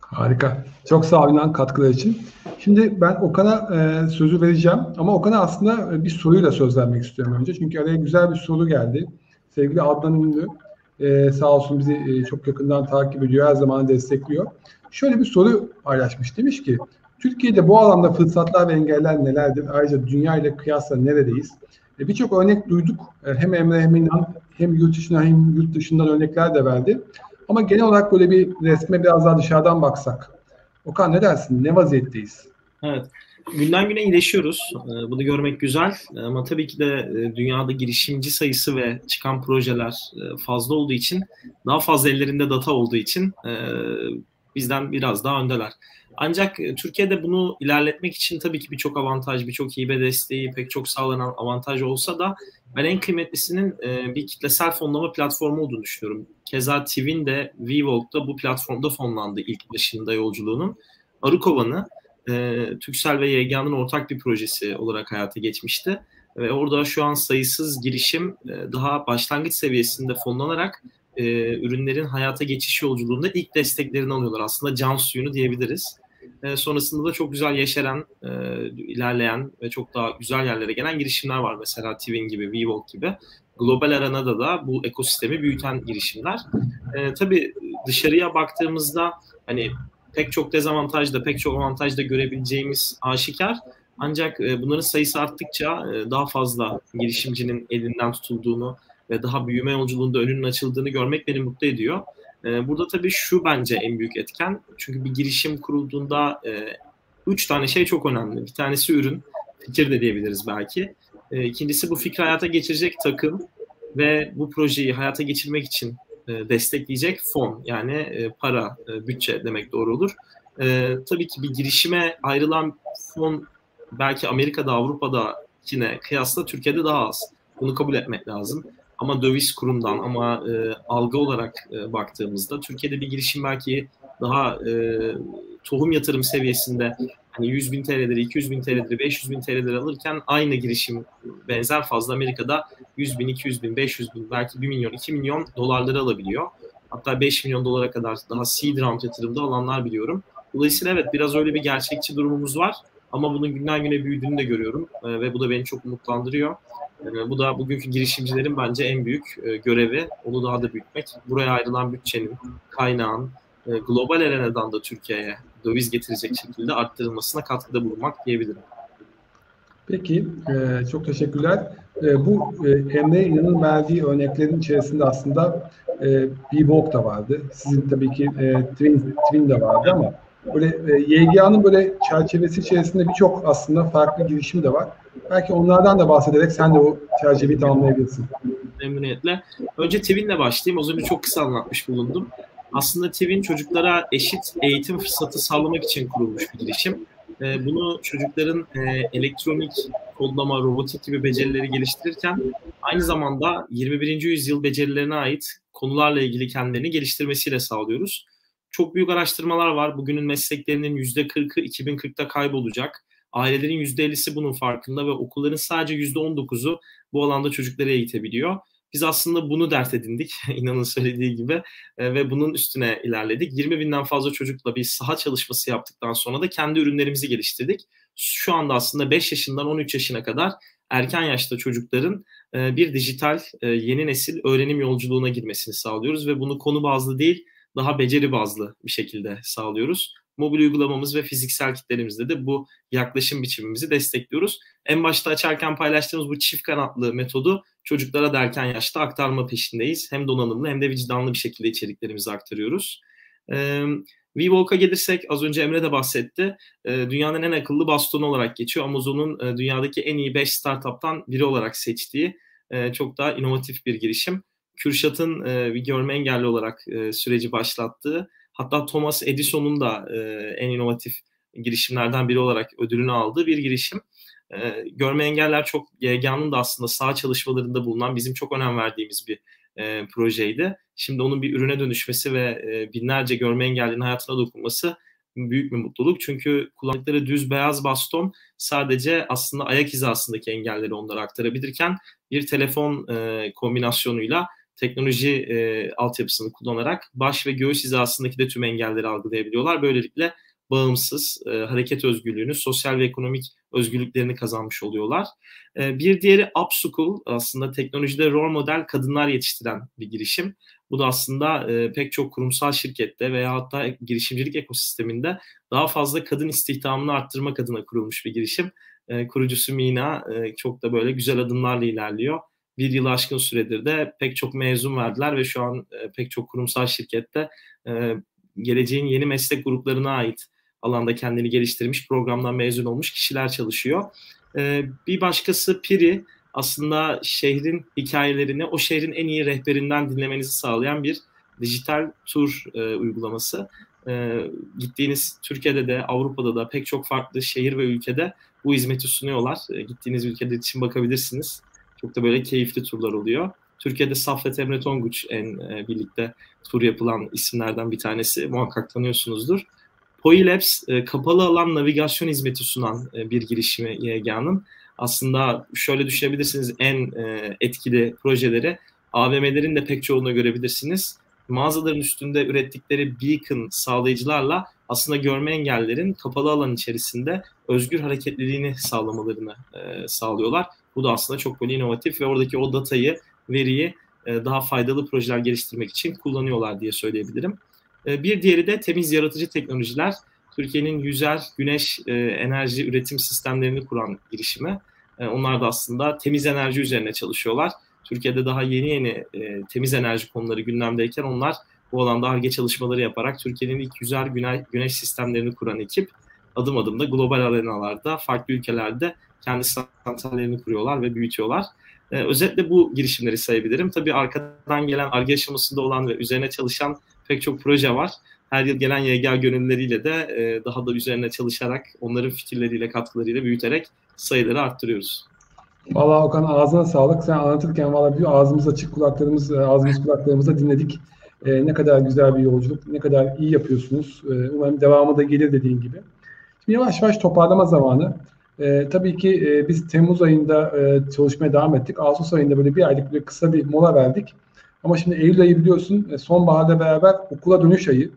Harika. Çok sağ olun katkılar için. Şimdi ben Okan'a e, sözü vereceğim ama Okan'a aslında bir soruyla söz vermek istiyorum önce. Çünkü araya güzel bir soru geldi. Sevgili Adnan Ünlü e, sağ olsun bizi e, çok yakından takip ediyor, her zaman destekliyor. Şöyle bir soru paylaşmış. Demiş ki Türkiye'de bu alanda fırsatlar ve engeller nelerdir? Ayrıca dünya ile kıyasla neredeyiz? E, Birçok örnek duyduk. E, hem Emre hem hem yurt dışından hem yurt dışından örnekler de verdi. Ama genel olarak böyle bir resme biraz daha dışarıdan baksak. Okan ne dersin? Ne vaziyetteyiz?
Evet. Günden güne iyileşiyoruz. Ee, bunu görmek güzel. Ama tabii ki de e, dünyada girişimci sayısı ve çıkan projeler e, fazla olduğu için, daha fazla ellerinde data olduğu için e, bizden biraz daha öndeler. Ancak Türkiye'de bunu ilerletmek için tabii ki birçok avantaj, birçok hibe desteği, pek çok sağlanan avantaj olsa da ben en kıymetlisinin bir kitlesel fonlama platformu olduğunu düşünüyorum. Keza Twin de VVolt'da bu platformda fonlandı ilk başında yolculuğunun. Arukovan'ı e, Türksel ve YGA'nın ortak bir projesi olarak hayata geçmişti. Ve orada şu an sayısız girişim e, daha başlangıç seviyesinde fonlanarak e, ürünlerin hayata geçiş yolculuğunda ilk desteklerini alıyorlar. Aslında can suyunu diyebiliriz. E, sonrasında da çok güzel yeşeren, e, ilerleyen ve çok daha güzel yerlere gelen girişimler var. Mesela Twin gibi, VVolk gibi. Global arenada da bu ekosistemi büyüten girişimler. E, tabii dışarıya baktığımızda hani pek çok dezavantaj da pek çok avantaj da görebileceğimiz aşikar. Ancak e, bunların sayısı arttıkça e, daha fazla girişimcinin elinden tutulduğunu ve daha büyüme yolculuğunda önünün açıldığını görmek beni mutlu ediyor. E, burada tabii şu bence en büyük etken. Çünkü bir girişim kurulduğunda üç tane şey çok önemli. Bir tanesi ürün, fikir de diyebiliriz belki. İkincisi bu fikri hayata geçirecek takım ve bu projeyi hayata geçirmek için destekleyecek fon yani e, para, e, bütçe demek doğru olur. tabii ki bir girişime ayrılan fon belki Amerika'da, Avrupa'da yine kıyasla Türkiye'de daha az. Bunu kabul etmek lazım. Ama döviz kurundan ama e, algı olarak e, baktığımızda Türkiye'de bir girişim belki daha e, tohum yatırım seviyesinde hani 100 bin TL'leri, 200 bin TL'leri, 500 bin TL'leri alırken aynı girişim benzer fazla Amerika'da 100 bin, 200 bin, 500 bin, belki 1 milyon, 2 milyon dolarları alabiliyor. Hatta 5 milyon dolara kadar daha seed round yatırımda alanlar biliyorum. Dolayısıyla evet biraz öyle bir gerçekçi durumumuz var. Ama bunun günden güne büyüdüğünü de görüyorum e, ve bu da beni çok umutlandırıyor. E, bu da bugünkü girişimcilerin bence en büyük e, görevi. Onu daha da büyütmek. Buraya ayrılan bütçenin, kaynağın, e, global arenadan da Türkiye'ye döviz getirecek şekilde arttırılmasına katkıda bulunmak diyebilirim.
Peki, e, çok teşekkürler. E, bu e, Emre İnan'ın verdiği örneklerin içerisinde aslında e, Bebop da vardı. Sizin tabii ki e, Twin, Twin de vardı ama böyle e, YGA'nın böyle çerçevesi içerisinde birçok aslında farklı girişim de var. Belki onlardan da bahsederek sen de o çerçeveyi tamamlayabilirsin.
Memnuniyetle. Önce Twin'le başlayayım. Az önce çok kısa anlatmış bulundum. Aslında Twin çocuklara eşit eğitim fırsatı sağlamak için kurulmuş bir girişim. E, bunu çocukların e, elektronik, kodlama, robotik gibi becerileri geliştirirken aynı zamanda 21. yüzyıl becerilerine ait konularla ilgili kendilerini geliştirmesiyle sağlıyoruz. Çok büyük araştırmalar var. Bugünün mesleklerinin %40'ı 2040'ta kaybolacak. Ailelerin %50'si bunun farkında ve okulların sadece %19'u bu alanda çocukları eğitebiliyor. Biz aslında bunu dert edindik inanın söylediği gibi e, ve bunun üstüne ilerledik. 20 binden fazla çocukla bir saha çalışması yaptıktan sonra da kendi ürünlerimizi geliştirdik. Şu anda aslında 5 yaşından 13 yaşına kadar erken yaşta çocukların e, bir dijital e, yeni nesil öğrenim yolculuğuna girmesini sağlıyoruz ve bunu konu bazlı değil daha beceri bazlı bir şekilde sağlıyoruz. Mobil uygulamamız ve fiziksel kitlerimizde de bu yaklaşım biçimimizi destekliyoruz. En başta açarken paylaştığımız bu çift kanatlı metodu çocuklara derken yaşta aktarma peşindeyiz. Hem donanımlı hem de vicdanlı bir şekilde içeriklerimizi aktarıyoruz. Ee, WeWalk'a gelirsek az önce Emre de bahsetti. E, dünyanın en akıllı bastonu olarak geçiyor. Amazon'un e, dünyadaki en iyi 5 startup'tan biri olarak seçtiği e, çok daha inovatif bir girişim. Kürşat'ın bir görme engelli olarak süreci başlattığı hatta Thomas Edison'un da e, en inovatif girişimlerden biri olarak ödülünü aldığı bir girişim. E, görme engeller çok YGA'nın da aslında sağ çalışmalarında bulunan bizim çok önem verdiğimiz bir e, projeydi. Şimdi onun bir ürüne dönüşmesi ve e, binlerce görme engellinin hayatına dokunması büyük bir mutluluk. Çünkü kullandıkları düz beyaz baston sadece aslında ayak hizasındaki engelleri onlara aktarabilirken bir telefon e, kombinasyonuyla teknoloji e, altyapısını kullanarak baş ve göğüs hizasındaki de tüm engelleri algılayabiliyorlar. Böylelikle bağımsız e, hareket özgürlüğünü, sosyal ve ekonomik özgürlüklerini kazanmış oluyorlar. E, bir diğeri Upschool aslında teknolojide rol model kadınlar yetiştiren bir girişim. Bu da aslında e, pek çok kurumsal şirkette veya hatta girişimcilik ekosisteminde daha fazla kadın istihdamını arttırmak adına kurulmuş bir girişim. E, kurucusu Mina e, çok da böyle güzel adımlarla ilerliyor. Bir yıl aşkın süredir de pek çok mezun verdiler ve şu an e, pek çok kurumsal şirkette e, geleceğin yeni meslek gruplarına ait alanda kendini geliştirmiş, programdan mezun olmuş kişiler çalışıyor. E, bir başkası Piri aslında şehrin hikayelerini o şehrin en iyi rehberinden dinlemenizi sağlayan bir dijital tur uygulaması. Gittiğiniz Türkiye'de de Avrupa'da da pek çok farklı şehir ve ülkede bu hizmeti sunuyorlar. Gittiğiniz ülkede için bakabilirsiniz. Çok da böyle keyifli turlar oluyor. Türkiye'de Saffet Emre Tonguç en e, birlikte tur yapılan isimlerden bir tanesi. Muhakkak tanıyorsunuzdur. Poilabs e, kapalı alan navigasyon hizmeti sunan e, bir girişimi YGA'nın. Aslında şöyle düşünebilirsiniz en e, etkili projeleri AVM'lerin de pek çoğunu görebilirsiniz. Mağazaların üstünde ürettikleri beacon sağlayıcılarla aslında görme engellerin kapalı alan içerisinde özgür hareketliliğini sağlamalarını e, sağlıyorlar. Bu da aslında çok böyle inovatif ve oradaki o datayı, veriyi e, daha faydalı projeler geliştirmek için kullanıyorlar diye söyleyebilirim. E, bir diğeri de temiz yaratıcı teknolojiler. Türkiye'nin yüzer güneş e, enerji üretim sistemlerini kuran girişimi. Onlar da aslında temiz enerji üzerine çalışıyorlar. Türkiye'de daha yeni yeni temiz enerji konuları gündemdeyken onlar bu alanda ARGE çalışmaları yaparak Türkiye'nin ilk yüzer güneş sistemlerini kuran ekip adım adım da global arenalarda farklı ülkelerde kendi santrallerini kuruyorlar ve büyütüyorlar. Ee, özetle bu girişimleri sayabilirim. Tabii arkadan gelen ARGE aşamasında olan ve üzerine çalışan pek çok proje var. Her yıl gelen YGA gönüllüleriyle de e, daha da üzerine çalışarak, onların fikirleriyle, katkılarıyla büyüterek sayıları arttırıyoruz.
Valla Okan ağzına sağlık. Sen anlatırken valla bir ağzımız açık, kulaklarımız, e, ağzımız kulaklarımızda dinledik. E, ne kadar güzel bir yolculuk, ne kadar iyi yapıyorsunuz. E, umarım devamı da gelir dediğin gibi. Şimdi yavaş yavaş toparlama zamanı. E, tabii ki e, biz Temmuz ayında e, çalışmaya devam ettik. Ağustos ayında böyle bir aylık bir kısa bir mola verdik. Ama şimdi Eylül ayı biliyorsun e, sonbaharda beraber okula dönüş ayı.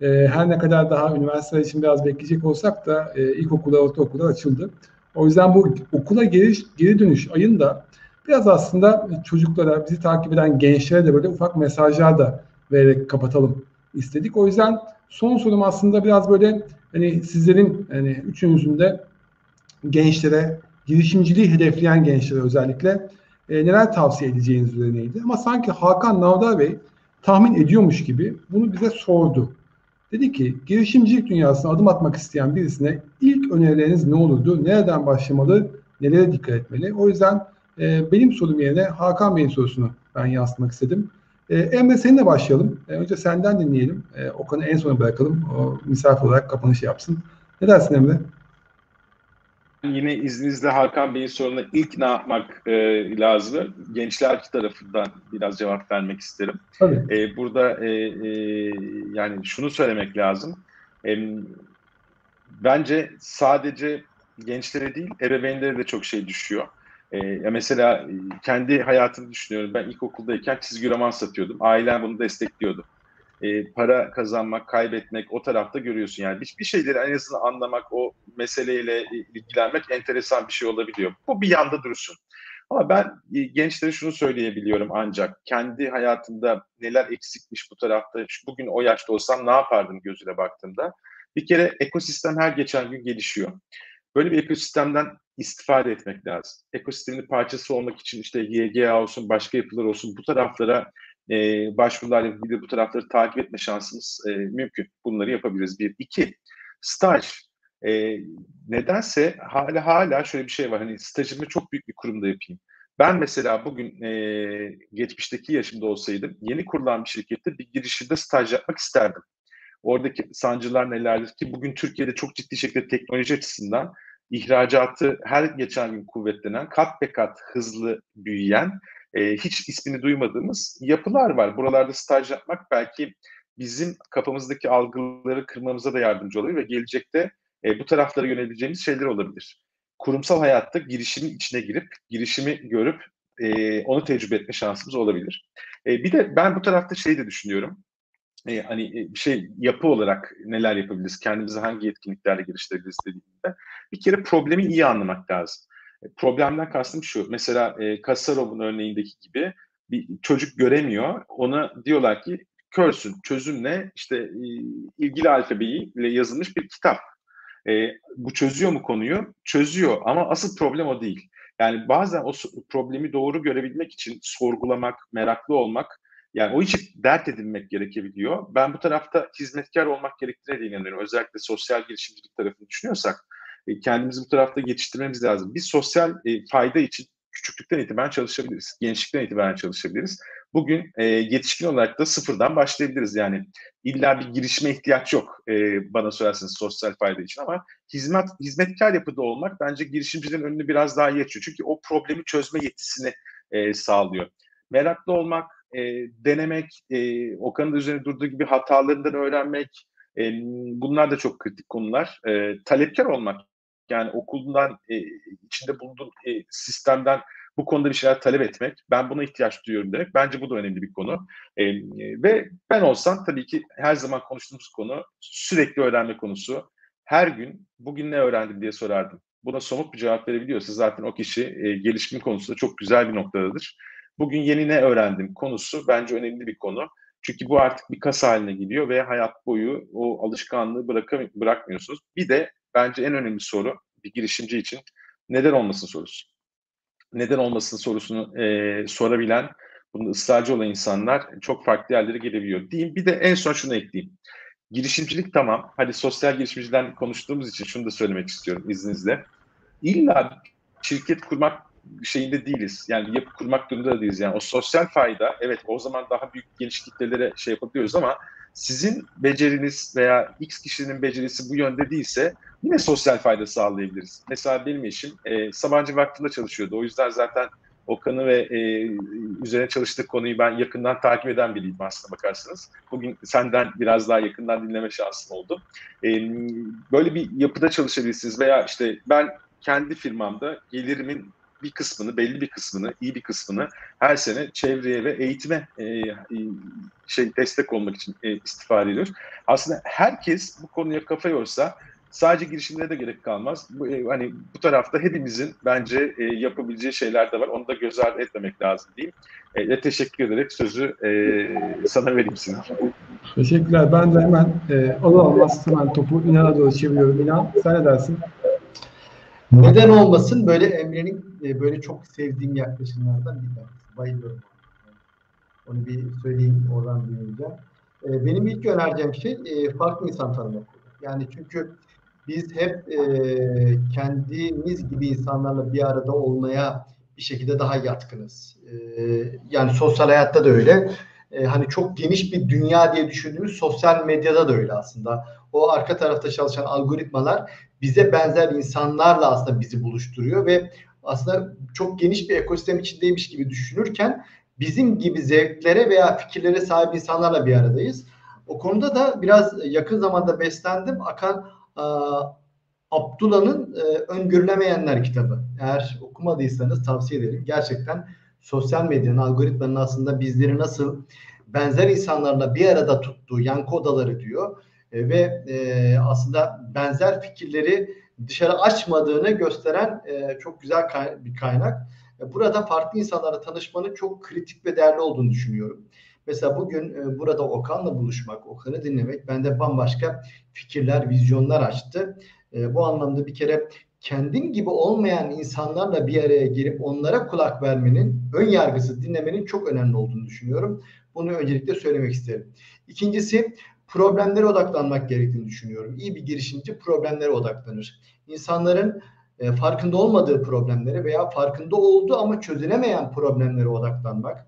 E, her ne kadar daha üniversite için biraz bekleyecek olsak da e, ilkokula, ortaokula açıldı. O yüzden bu okula geri, geri dönüş ayında biraz aslında çocuklara, bizi takip eden gençlere de böyle ufak mesajlar da vererek kapatalım istedik. O yüzden son sorum aslında biraz böyle hani sizlerin hani üçünüzün de gençlere, girişimciliği hedefleyen gençlere özellikle e, neler tavsiye edeceğiniz üzerineydi. Ama sanki Hakan Navdar Bey tahmin ediyormuş gibi bunu bize sordu. Dedi ki girişimcilik dünyasına adım atmak isteyen birisine ilk önerileriniz ne olurdu? Nereden başlamalı? Nelere dikkat etmeli? O yüzden e, benim sorum yerine Hakan Bey'in sorusunu ben yansıtmak istedim. E, Emre seninle başlayalım. E, önce senden dinleyelim. E, Okan'ı en sona bırakalım. O misafir olarak kapanışı yapsın. Ne dersin Emre?
Yine izninizle Hakan Bey'in soruna ilk ne yapmak e, lazım? Gençler tarafından biraz cevap vermek isterim. Tabii. E, burada e, e, yani şunu söylemek lazım. E, bence sadece gençlere değil ebeveynlere de çok şey düşüyor. E, ya mesela kendi hayatımı düşünüyorum. Ben ilkokuldayken çizgi roman satıyordum. Ailem bunu destekliyordu e, para kazanmak, kaybetmek o tarafta görüyorsun. Yani bir, şeyleri en azından anlamak, o meseleyle ilgilenmek enteresan bir şey olabiliyor. Bu bir yanda dursun. Ama ben e, gençlere şunu söyleyebiliyorum ancak kendi hayatımda neler eksikmiş bu tarafta bugün o yaşta olsam ne yapardım gözüyle baktığımda bir kere ekosistem her geçen gün gelişiyor. Böyle bir ekosistemden istifade etmek lazım. Ekosistemin parçası olmak için işte YGA olsun, başka yapılar olsun bu taraflara e, başvurular yapabilir, bu tarafları takip etme şansımız e, mümkün. Bunları yapabiliriz. Bir. iki staj. E, nedense hala hala şöyle bir şey var. Hani stajımı çok büyük bir kurumda yapayım. Ben mesela bugün e, geçmişteki yaşımda olsaydım yeni kurulan bir şirkette bir girişimde staj yapmak isterdim. Oradaki sancılar nelerdir ki bugün Türkiye'de çok ciddi şekilde teknoloji açısından ihracatı her geçen gün kuvvetlenen, kat be kat hızlı büyüyen, e, hiç ismini duymadığımız yapılar var. Buralarda staj yapmak belki bizim kafamızdaki algıları kırmamıza da yardımcı oluyor ve gelecekte e, bu taraflara yöneleceğimiz şeyler olabilir. Kurumsal hayatta girişimin içine girip, girişimi görüp e, onu tecrübe etme şansımız olabilir. E, bir de ben bu tarafta şey de düşünüyorum e, hani e, bir şey yapı olarak neler yapabiliriz, kendimizi hangi yetkinliklerle geliştirebiliriz dediğimde bir kere problemi iyi anlamak lazım. Problemden kastım şu, mesela e, Kasarov'un örneğindeki gibi bir çocuk göremiyor, ona diyorlar ki körsün, çözüm ne? İşte e, ilgili alfabeyle yazılmış bir kitap. E, bu çözüyor mu konuyu? Çözüyor ama asıl problem o değil. Yani bazen o problemi doğru görebilmek için sorgulamak, meraklı olmak yani o için dert edinmek gerekebiliyor. Ben bu tarafta hizmetkar olmak gerektiğine de inanıyorum. Özellikle sosyal girişimcilik tarafını düşünüyorsak e, kendimizi bu tarafta yetiştirmemiz lazım. Biz sosyal e, fayda için küçüklükten itibaren çalışabiliriz. Gençlikten itibaren çalışabiliriz. Bugün e, yetişkin olarak da sıfırdan başlayabiliriz. Yani illa bir girişime ihtiyaç yok e, bana sorarsanız sosyal fayda için ama hizmet hizmetkar yapıda olmak bence girişimcilerin önünü biraz daha iyi açıyor. Çünkü o problemi çözme yetisini e, sağlıyor. Meraklı olmak, e, denemek, e, Okan'ın da üzerine durduğu gibi hatalarından öğrenmek, e, bunlar da çok kritik konular. E, talepkar olmak, yani okuldan e, içinde bulunduğun e, sistemden bu konuda bir şeyler talep etmek, ben buna ihtiyaç duyuyorum demek. Bence bu da önemli bir konu. E, ve ben olsam tabii ki her zaman konuştuğumuz konu sürekli öğrenme konusu. Her gün bugün ne öğrendim diye sorardım. Buna somut bir cevap verebiliyorsa zaten o kişi e, gelişim konusunda çok güzel bir noktadadır. Bugün yeni ne öğrendim konusu bence önemli bir konu. Çünkü bu artık bir kas haline geliyor ve hayat boyu o alışkanlığı bırakam bırakmıyorsunuz. Bir de bence en önemli soru bir girişimci için neden olmasın sorusu. Neden olmasın sorusunu e, sorabilen, bunu ısrarcı olan insanlar çok farklı yerlere gelebiliyor. Diyeyim bir de en son şunu ekleyeyim. Girişimcilik tamam. Hadi sosyal girişimciden konuştuğumuz için şunu da söylemek istiyorum izninizle. İlla şirket kurmak şeyinde değiliz. Yani yapı kurmak durumunda değiliz. Yani o sosyal fayda evet o zaman daha büyük geniş kitlelere şey yapabiliyoruz ama sizin beceriniz veya X kişinin becerisi bu yönde değilse yine sosyal fayda sağlayabiliriz. Mesela benim eşim e, Sabancı Vakfı'nda çalışıyordu. O yüzden zaten Okan'ı ve e, üzerine çalıştığı konuyu ben yakından takip eden biriyim aslında bakarsanız. Bugün senden biraz daha yakından dinleme şansım oldu. E, böyle bir yapıda çalışabilirsiniz veya işte ben kendi firmamda gelirimin bir kısmını, belli bir kısmını, iyi bir kısmını her sene çevreye ve eğitime e, e, şey destek olmak için e, istifade ediyoruz. Aslında herkes bu konuya kafa yorsa sadece girişimlere de gerek kalmaz. Bu, e, hani bu tarafta hepimizin bence e, yapabileceği şeyler de var. Onu da göz ardı etmemek lazım diyeyim. E, teşekkür ederek sözü e, sana vereyim Sinan.
Teşekkürler. Ben de hemen e, olur olmaz hemen topu İnan'a doğru çeviriyorum. İnan sen ne dersin?
Neden olmasın? Böyle Emre'nin e, böyle çok sevdiğim yaklaşımlardan bir tanesi. Bayılıyorum. Onu bir söyleyeyim oradan duyunca. E, benim ilk önereceğim şey e, farklı insan tanımak. Yani çünkü biz hep e, kendimiz gibi insanlarla bir arada olmaya bir şekilde daha yatkınız. E, yani sosyal hayatta da öyle. E, hani çok geniş bir dünya diye düşündüğümüz sosyal medyada da öyle aslında. O arka tarafta çalışan algoritmalar bize benzer insanlarla aslında bizi buluşturuyor ve aslında çok geniş bir ekosistem içindeymiş gibi düşünürken bizim gibi zevklere veya fikirlere sahip insanlarla bir aradayız. O konuda da biraz yakın zamanda beslendim. Akan e, Abdullah'ın e, Öngörülemeyenler kitabı. Eğer okumadıysanız tavsiye ederim. Gerçekten sosyal medyanın, algoritmanın aslında bizleri nasıl benzer insanlarla bir arada tuttuğu yankı odaları diyor. E, ve e, aslında benzer fikirleri dışarı açmadığını gösteren e, çok güzel kay- bir kaynak. burada farklı insanlarla tanışmanın çok kritik ve değerli olduğunu düşünüyorum. Mesela bugün e, burada Okan'la buluşmak, Okan'ı dinlemek bende bambaşka fikirler, vizyonlar açtı. E, bu anlamda bir kere kendin gibi olmayan insanlarla bir araya girip onlara kulak vermenin, ön yargısı dinlemenin çok önemli olduğunu düşünüyorum. Bunu öncelikle söylemek isterim. İkincisi problemlere odaklanmak gerektiğini düşünüyorum. İyi bir girişimci problemlere odaklanır. İnsanların e, farkında olmadığı problemlere veya farkında olduğu ama çözülemeyen problemlere odaklanmak,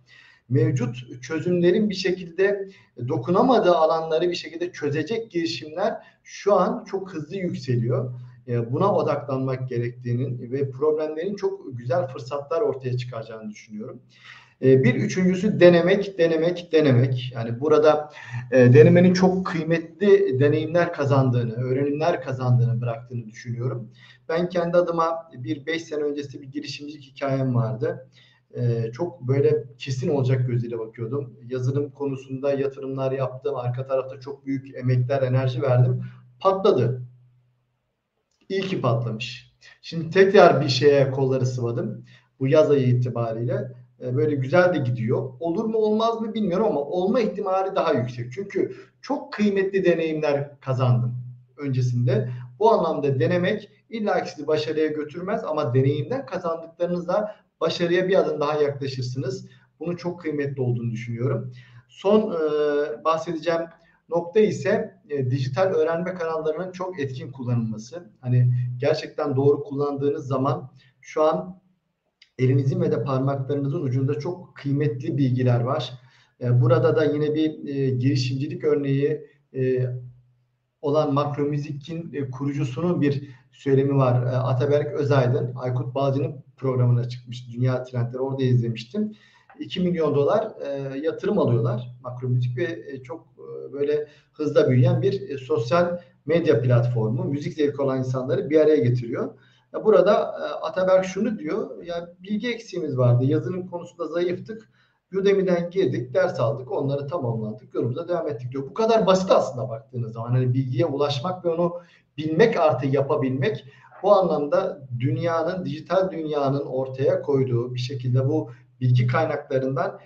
mevcut çözümlerin bir şekilde dokunamadığı alanları bir şekilde çözecek girişimler şu an çok hızlı yükseliyor. E, buna odaklanmak gerektiğinin ve problemlerin çok güzel fırsatlar ortaya çıkaracağını düşünüyorum. E, bir üçüncüsü denemek, denemek, denemek. Yani burada e, denemenin çok kıymetli deneyimler kazandığını, öğrenimler kazandığını bıraktığını düşünüyorum. Ben kendi adıma bir beş sene öncesi bir girişimcilik hikayem vardı. Çok böyle kesin olacak gözüyle bakıyordum. Yazılım konusunda yatırımlar yaptım. Arka tarafta çok büyük emekler, enerji verdim. Patladı. İyi ki patlamış. Şimdi tekrar bir şeye kolları sıvadım. Bu yaz ayı itibariyle e, böyle güzel de gidiyor. Olur mu olmaz mı bilmiyorum ama olma ihtimali daha yüksek. Çünkü çok kıymetli deneyimler kazandım öncesinde. Bu anlamda denemek illa sizi başarıya götürmez ama deneyimden kazandıklarınızla başarıya bir adım daha yaklaşırsınız. Bunun çok kıymetli olduğunu düşünüyorum. Son e, bahsedeceğim nokta ise e, dijital öğrenme kanallarının çok etkin kullanılması. Hani gerçekten doğru kullandığınız zaman şu an elinizin ve de parmaklarınızın ucunda çok kıymetli bilgiler var. E, burada da yine bir e, girişimcilik örneği e, olan Makro Müzik'in e, kurucusunun bir söylemi var. E, Ataberk Özaydın, Aykut Balcı'nın programına çıkmış. Dünya Trendleri orada izlemiştim. 2 milyon dolar e, yatırım alıyorlar Makro Müzik ve e, çok böyle hızla büyüyen bir e, sosyal medya platformu. Müzik zevki olan insanları bir araya getiriyor. Burada e, Ataberk şunu diyor. Ya bilgi eksiğimiz vardı. Yazılım konusunda zayıftık. Udemy'den girdik, ders aldık, onları tamamladık, yolumuza devam ettik diyor. Bu kadar basit aslında baktığınız zaman. Hani bilgiye ulaşmak ve onu bilmek artı yapabilmek bu anlamda dünyanın, dijital dünyanın ortaya koyduğu bir şekilde bu bilgi kaynaklarından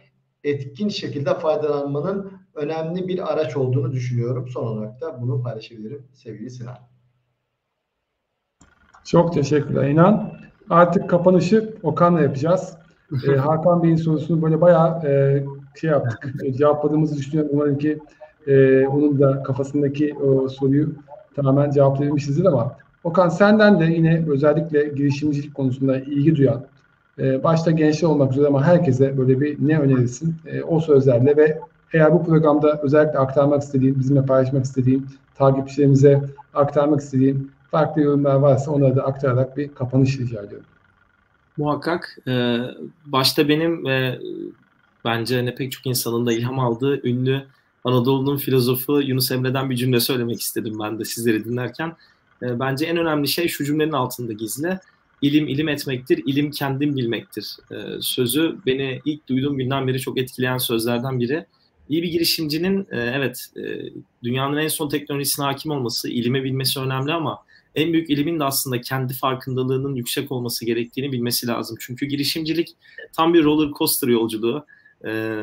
etkin şekilde faydalanmanın önemli bir araç olduğunu düşünüyorum. Son olarak da bunu paylaşabilirim sevgili Sinan.
Çok teşekkürler İnan. Artık kapanışı Okan'la yapacağız. ee, Hakan Bey'in sorusunu böyle bayağı e, şey yaptık. Cevapladığımızı düşünüyorum. Umarım ki e, onun da kafasındaki o soruyu tamamen cevaplayabilmişizdir ama Okan senden de yine özellikle girişimcilik konusunda ilgi duyan, e, başta gençler olmak üzere ama herkese böyle bir ne önerirsin e, o sözlerle ve eğer bu programda özellikle aktarmak istediğin, bizimle paylaşmak istediğin, takipçilerimize aktarmak istediğin farklı yorumlar varsa onları da aktararak bir kapanış rica ediyorum.
Muhakkak. E, başta benim ve bence ne pek çok insanın da ilham aldığı ünlü Anadolu'nun filozofu Yunus Emre'den bir cümle söylemek istedim ben de sizleri dinlerken. E, bence en önemli şey şu cümlenin altında gizli. İlim ilim etmektir, ilim kendim bilmektir. E, sözü beni ilk duyduğum günden beri çok etkileyen sözlerden biri. İyi bir girişimcinin e, evet e, dünyanın en son teknolojisine hakim olması, ilimi bilmesi önemli ama en büyük ilimin de aslında kendi farkındalığının yüksek olması gerektiğini bilmesi lazım. Çünkü girişimcilik tam bir roller coaster yolculuğu. Ee,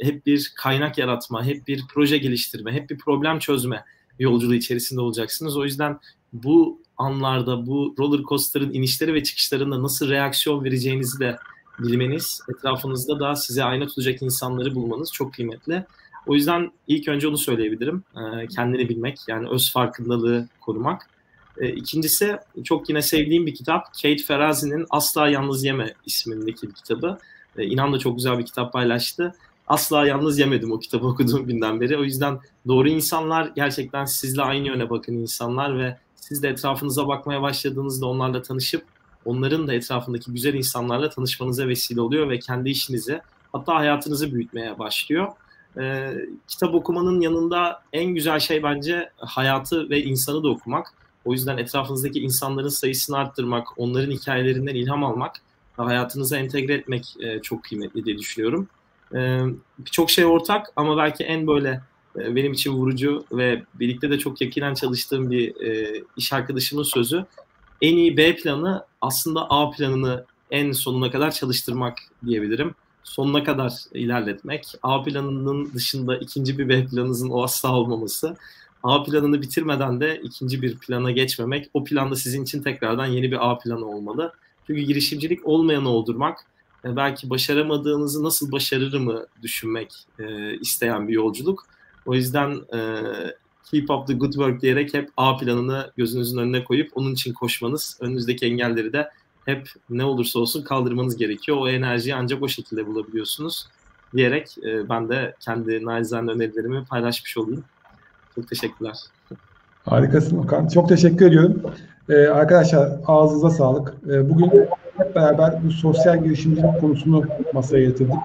hep bir kaynak yaratma, hep bir proje geliştirme, hep bir problem çözme yolculuğu içerisinde olacaksınız. O yüzden bu anlarda bu roller coaster'ın inişleri ve çıkışlarında nasıl reaksiyon vereceğinizi de bilmeniz, etrafınızda da size ayna tutacak insanları bulmanız çok kıymetli. O yüzden ilk önce onu söyleyebilirim. Ee, kendini bilmek, yani öz farkındalığı korumak. Ee, ikincisi çok yine sevdiğim bir kitap. Kate Ferazi'nin Asla Yalnız Yeme ismindeki bir kitabı. Ee, İnan da çok güzel bir kitap paylaştı. Asla yalnız yemedim o kitabı okuduğum günden beri. O yüzden doğru insanlar gerçekten sizle aynı yöne bakın insanlar ve siz de etrafınıza bakmaya başladığınızda onlarla tanışıp onların da etrafındaki güzel insanlarla tanışmanıza vesile oluyor ve kendi işinizi hatta hayatınızı büyütmeye başlıyor. Ee, kitap okumanın yanında en güzel şey bence hayatı ve insanı da okumak. O yüzden etrafınızdaki insanların sayısını arttırmak, onların hikayelerinden ilham almak ve hayatınıza entegre etmek e, çok kıymetli diye düşünüyorum. E, Birçok şey ortak ama belki en böyle e, benim için vurucu ve birlikte de çok yakinen çalıştığım bir e, iş arkadaşımın sözü en iyi B planı aslında A planını en sonuna kadar çalıştırmak diyebilirim. Sonuna kadar ilerletmek. A planının dışında ikinci bir B planınızın o asla olmaması. A planını bitirmeden de ikinci bir plana geçmemek. O planda sizin için tekrardan yeni bir A planı olmalı. Çünkü girişimcilik olmayanı oldurmak, belki başaramadığınızı nasıl başarırımı düşünmek isteyen bir yolculuk. O yüzden keep up the good work diyerek hep A planını gözünüzün önüne koyup onun için koşmanız, önünüzdeki engelleri de hep ne olursa olsun kaldırmanız gerekiyor. O enerjiyi ancak o şekilde bulabiliyorsunuz diyerek e, ben de kendi naizane önerilerimi paylaşmış olayım. Çok teşekkürler.
Harikasın Okan. Çok teşekkür ediyorum. Ee, arkadaşlar ağzınıza sağlık. Ee, bugün hep beraber bu sosyal girişimcilik konusunu masaya yatırdık.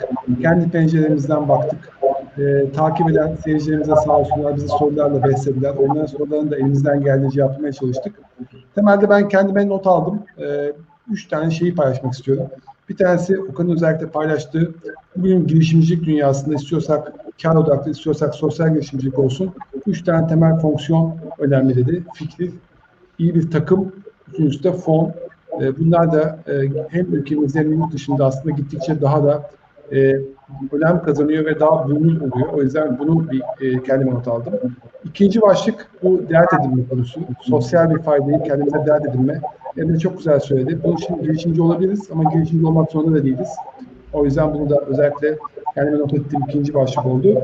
Kendi penceremizden baktık. Ee, takip eden seyircilerimize sağ olsunlar bizi sorularla beslediler. Onların sorularını da elimizden geldiğince yapmaya çalıştık. Temelde ben kendime not aldım. Ee, üç tane şeyi paylaşmak istiyorum. Bir tanesi Okan'ın özellikle paylaştığı bugün girişimcilik dünyasında istiyorsak kar odaklı, istiyorsak sosyal girişimcilik olsun. Üç tane temel fonksiyon önemli dedi. Fikri, iyi bir takım, üçüncüsü de fon. E, bunlar da e, hem ülkemizde hem yurt dışında aslında gittikçe daha da e, önem kazanıyor ve daha büyümüz oluyor. O yüzden bunu bir e, kendime not aldım. İkinci başlık bu dert edinme konusu. Sosyal bir faydayı kendimize dert edinme. Emre çok güzel söyledi. Bunun için girişimci olabiliriz ama girişimci olmak zorunda da değiliz. O yüzden bunu da özellikle kendime not ettiğim ikinci başlık oldu.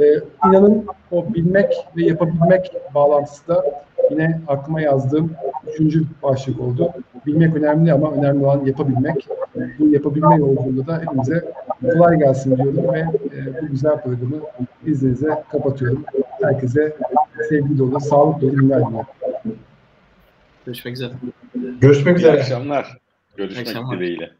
Ee, inanın o bilmek ve yapabilmek bağlantısı da yine aklıma yazdığım üçüncü başlık oldu. Bilmek önemli ama önemli olan yapabilmek. Bu yapabilme yolculuğunda da hepimize kolay gelsin diyorum ve e, bu güzel programı izninizle kapatıyorum. Herkese sevgi dolu, sağlık dolu günler diliyorum.
Görüşmek üzere.
Görüşmek
İyi
üzere.
akşamlar. Görüşmek dileğiyle.